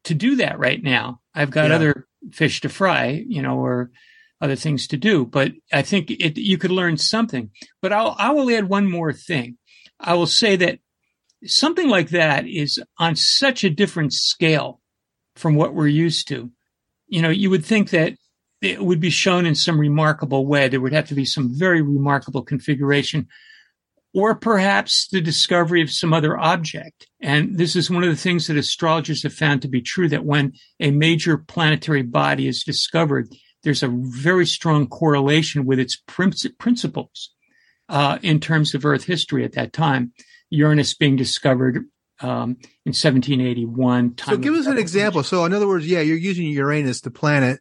to do that right now. I've got Yeah. other fish to fry, you know, or other things to do, but I think it, you could learn something. But I'll, I will add one more thing. I will say that something like that is on such a different scale from what we're used to. You know, you would think that it would be shown in some remarkable way. There would have to be some very remarkable configuration or perhaps the discovery of some other object. And this is one of the things that astrologers have found to be true that when a major planetary body is discovered, there's a very strong correlation with its princi- principles uh, in terms of Earth history at that time. Uranus being discovered um, in 1781. So give us an example. So in other words, yeah, you're using Uranus, the planet.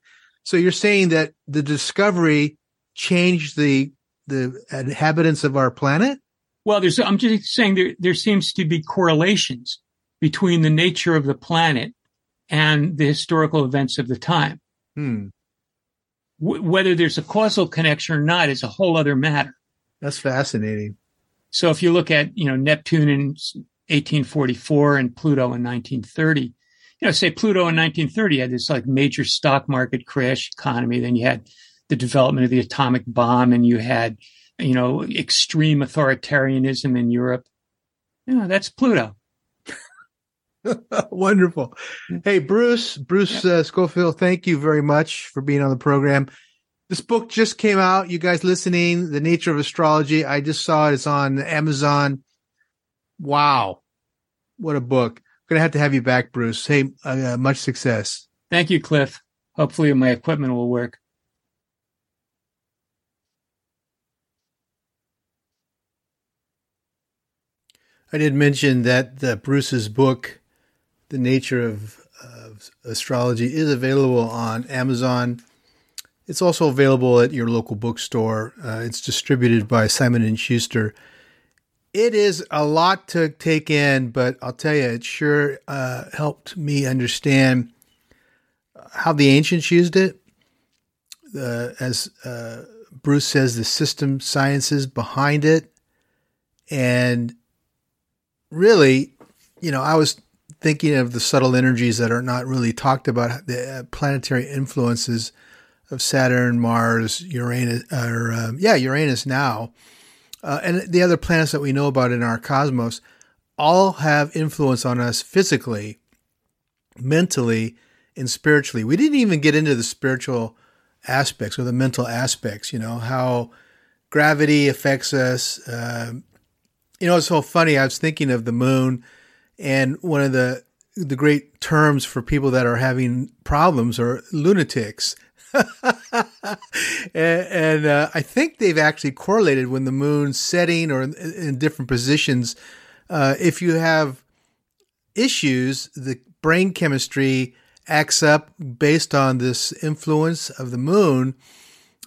So you're saying that the discovery changed the the inhabitants of our planet? Well, there's, I'm just saying there, there seems to be correlations between the nature of the planet and the historical events of the time. Hmm. W- whether there's a causal connection or not is a whole other matter. That's fascinating. So if you look at, you know, Neptune in 1844 and Pluto in 1930, you know, say Pluto in 1930 had this like major stock market crash economy. Then you had the development of the atomic bomb and you had, you know, extreme authoritarianism in Europe. Yeah, that's Pluto. Wonderful. Hey, Bruce, Bruce uh, Scofield, thank you very much for being on the program. This book just came out. You guys listening, The Nature of Astrology. I just saw it. It's on Amazon. Wow. What a book. Going to have to have you back, Bruce. Hey, uh, much success. Thank you, Cliff. Hopefully my equipment will work. I did mention that uh, Bruce's book, The Nature of, of Astrology, is available on Amazon. It's also available at your local bookstore. Uh, it's distributed by Simon and Schuster. It is a lot to take in, but I'll tell you, it sure uh, helped me understand how the ancients used it. Uh, as uh, Bruce says, the system sciences behind it. And really, you know, I was thinking of the subtle energies that are not really talked about, the uh, planetary influences of Saturn, Mars, Uranus, or uh, yeah, Uranus now, uh, and the other planets that we know about in our cosmos, all have influence on us physically, mentally, and spiritually. We didn't even get into the spiritual aspects or the mental aspects. You know how gravity affects us. Uh, you know, it's so funny. I was thinking of the moon, and one of the the great terms for people that are having problems are lunatics. and, and uh, I think they've actually correlated when the moon's setting or in, in different positions. Uh, if you have issues, the brain chemistry acts up based on this influence of the moon,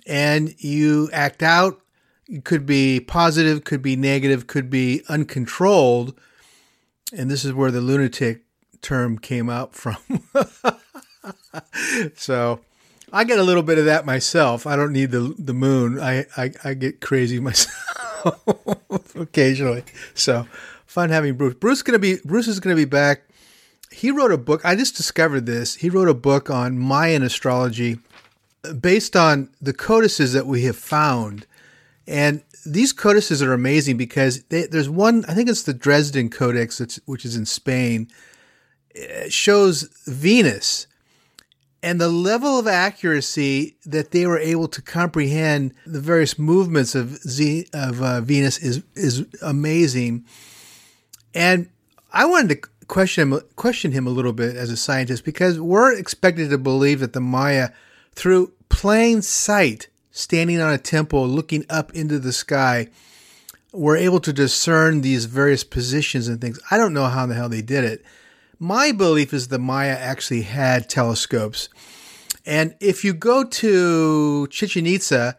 and you act out. It could be positive, could be negative, could be uncontrolled. And this is where the lunatic term came out from. so I get a little bit of that myself. I don't need the the moon. I I, I get crazy myself occasionally. So fun having Bruce. Bruce gonna be Bruce is gonna be back. He wrote a book. I just discovered this. He wrote a book on Mayan astrology based on the codices that we have found. And these codices are amazing because they, there's one, I think it's the Dresden Codex, which is in Spain, it shows Venus and the level of accuracy that they were able to comprehend the various movements of Z, of uh, Venus is is amazing. And I wanted to question him question him a little bit as a scientist because we're expected to believe that the Maya, through plain sight, standing on a temple looking up into the sky, were able to discern these various positions and things. I don't know how the hell they did it my belief is the Maya actually had telescopes. And if you go to Chichen Itza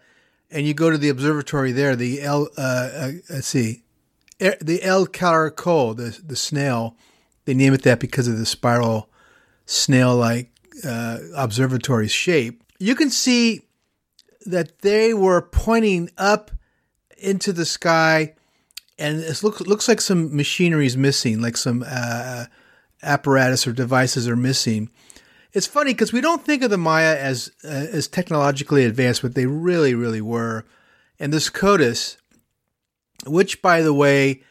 and you go to the observatory there, the El, uh, uh, let's see, the El Caracol, the, the snail, they name it that because of the spiral snail like uh, observatory shape. You can see that they were pointing up into the sky and it looks, looks like some machinery is missing, like some uh, apparatus or devices are missing. It's funny because we don't think of the Maya as uh, as technologically advanced, but they really, really were. And this CODIS, which, by the way,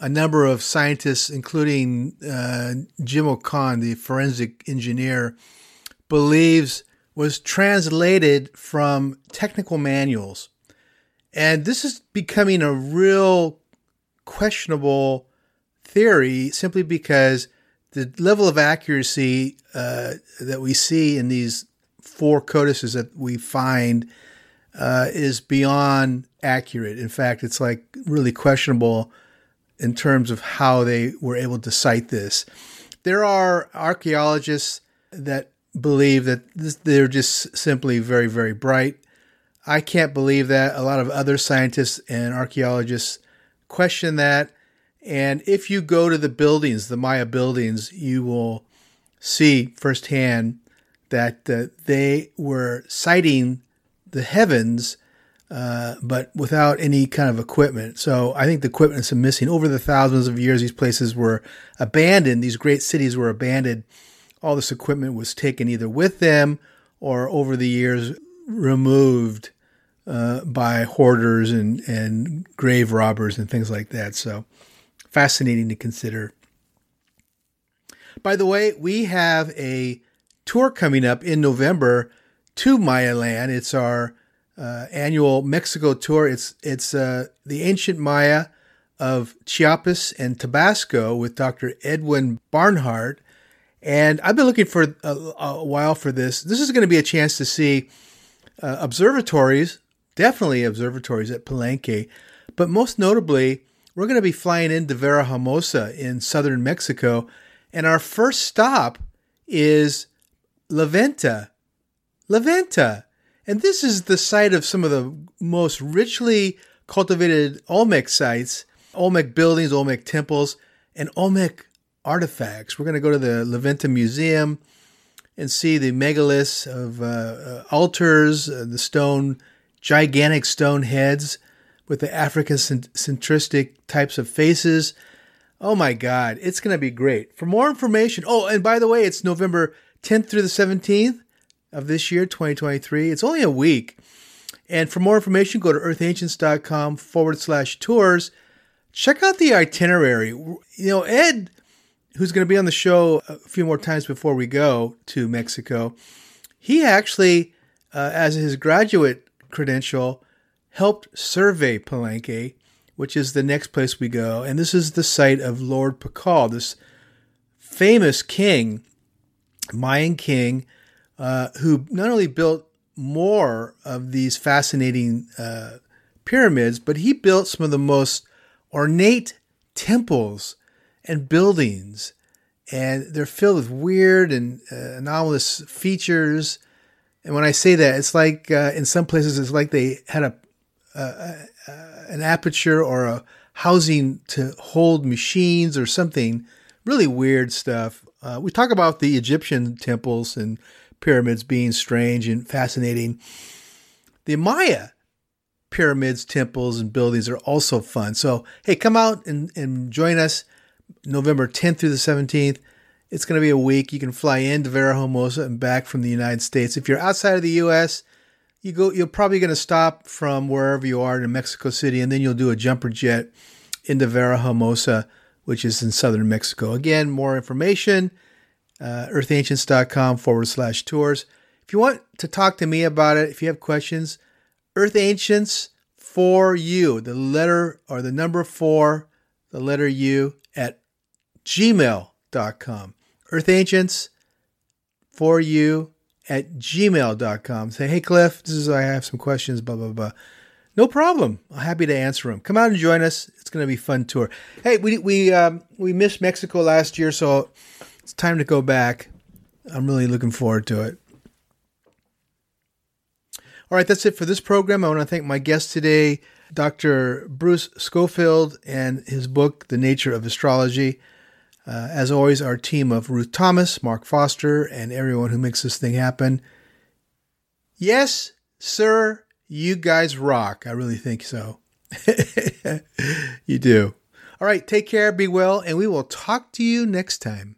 a number of scientists, including uh, Jim O'Con, the forensic engineer, believes was translated from technical manuals. And this is becoming a real questionable theory simply because the level of accuracy uh, that we see in these four codices that we find uh, is beyond accurate. In fact, it's like really questionable in terms of how they were able to sight this. There are archaeologists that believe that this, they're just simply very, very bright. I can't believe that. A lot of other scientists and archaeologists question that. And if you go to the buildings, the Maya buildings, you will see firsthand that uh, they were sighting the heavens, uh, but without any kind of equipment. So I think the equipment is missing. Over the thousands of years, these places were abandoned. These great cities were abandoned. All this equipment was taken either with them or over the years removed uh, by hoarders and, and grave robbers and things like that. So fascinating to consider. By the way, we have a tour coming up in November to Maya Land. It's our uh, annual Mexico tour. It's it's uh, the ancient Maya of Chiapas and Tabasco with Dr. Edwin Barnhart. And I've been looking for a, a while for this. This is going to be a chance to see uh, observatories, definitely observatories at Palenque, but most notably we're going to be flying into Villahermosa in southern Mexico. And our first stop is La Venta. La Venta. And this is the site of some of the most richly cultivated Olmec sites. Olmec buildings, Olmec temples, and Olmec artifacts. We're going to go to the La Venta Museum and see the megaliths of uh, uh, altars, uh, the stone, gigantic stone heads with the African centristic types of faces. Oh my God, it's going to be great. For more information, oh, and by the way, it's November 10th through the 17th of this year, 2023. It's only a week. And for more information, go to earthancients.com forward slash tours. Check out the itinerary. You know, Ed who's going to be on the show a few more times before we go to Mexico, he actually, uh, as his graduate credential, helped survey Palenque, which is the next place we go. And this is the site of Lord Pakal, this famous king, Mayan king, uh, who not only built more of these fascinating uh, pyramids, but he built some of the most ornate temples and buildings, and they're filled with weird and uh, anomalous features. And when I say that, it's like uh, in some places, it's like they had a, an aperture or a housing to hold machines or something really weird stuff. Uh, we talk about the Egyptian temples and pyramids being strange and fascinating. The Maya pyramids, temples, and buildings are also fun. So, hey, come out and, and join us November 10th through the 17th. It's going to be a week. You can fly into Villahermosa and back from the United States. If you're outside of the U.S., you go. You're probably going to stop from wherever you are in Mexico City, and then you'll do a jumper jet into Villahermosa, which is in southern Mexico. Again, more information, uh, earthancients.com forward slash tours. If you want to talk to me about it, if you have questions, Earth Ancients for you, the letter or the number four, the letter U at gmail.com. Earth Ancients for you at gmail.com. Say, hey, Cliff, this is, I have some questions, blah, blah, blah. No problem. I'm happy to answer them. Come out and join us. It's going to be fun tour. Hey, we, we, um, we missed Mexico last year, so it's time to go back. I'm really looking forward to it. All right, that's it for this program. I want to thank my guest today, Dr. Bruce Scofield, and his book, The Nature of Astrology. Uh, as always, our team of Ruth Thomas, Mark Foster, and everyone who makes this thing happen. Yes, sir, you guys rock. I really think so. you do. All right, take care, be well, and we will talk to you next time.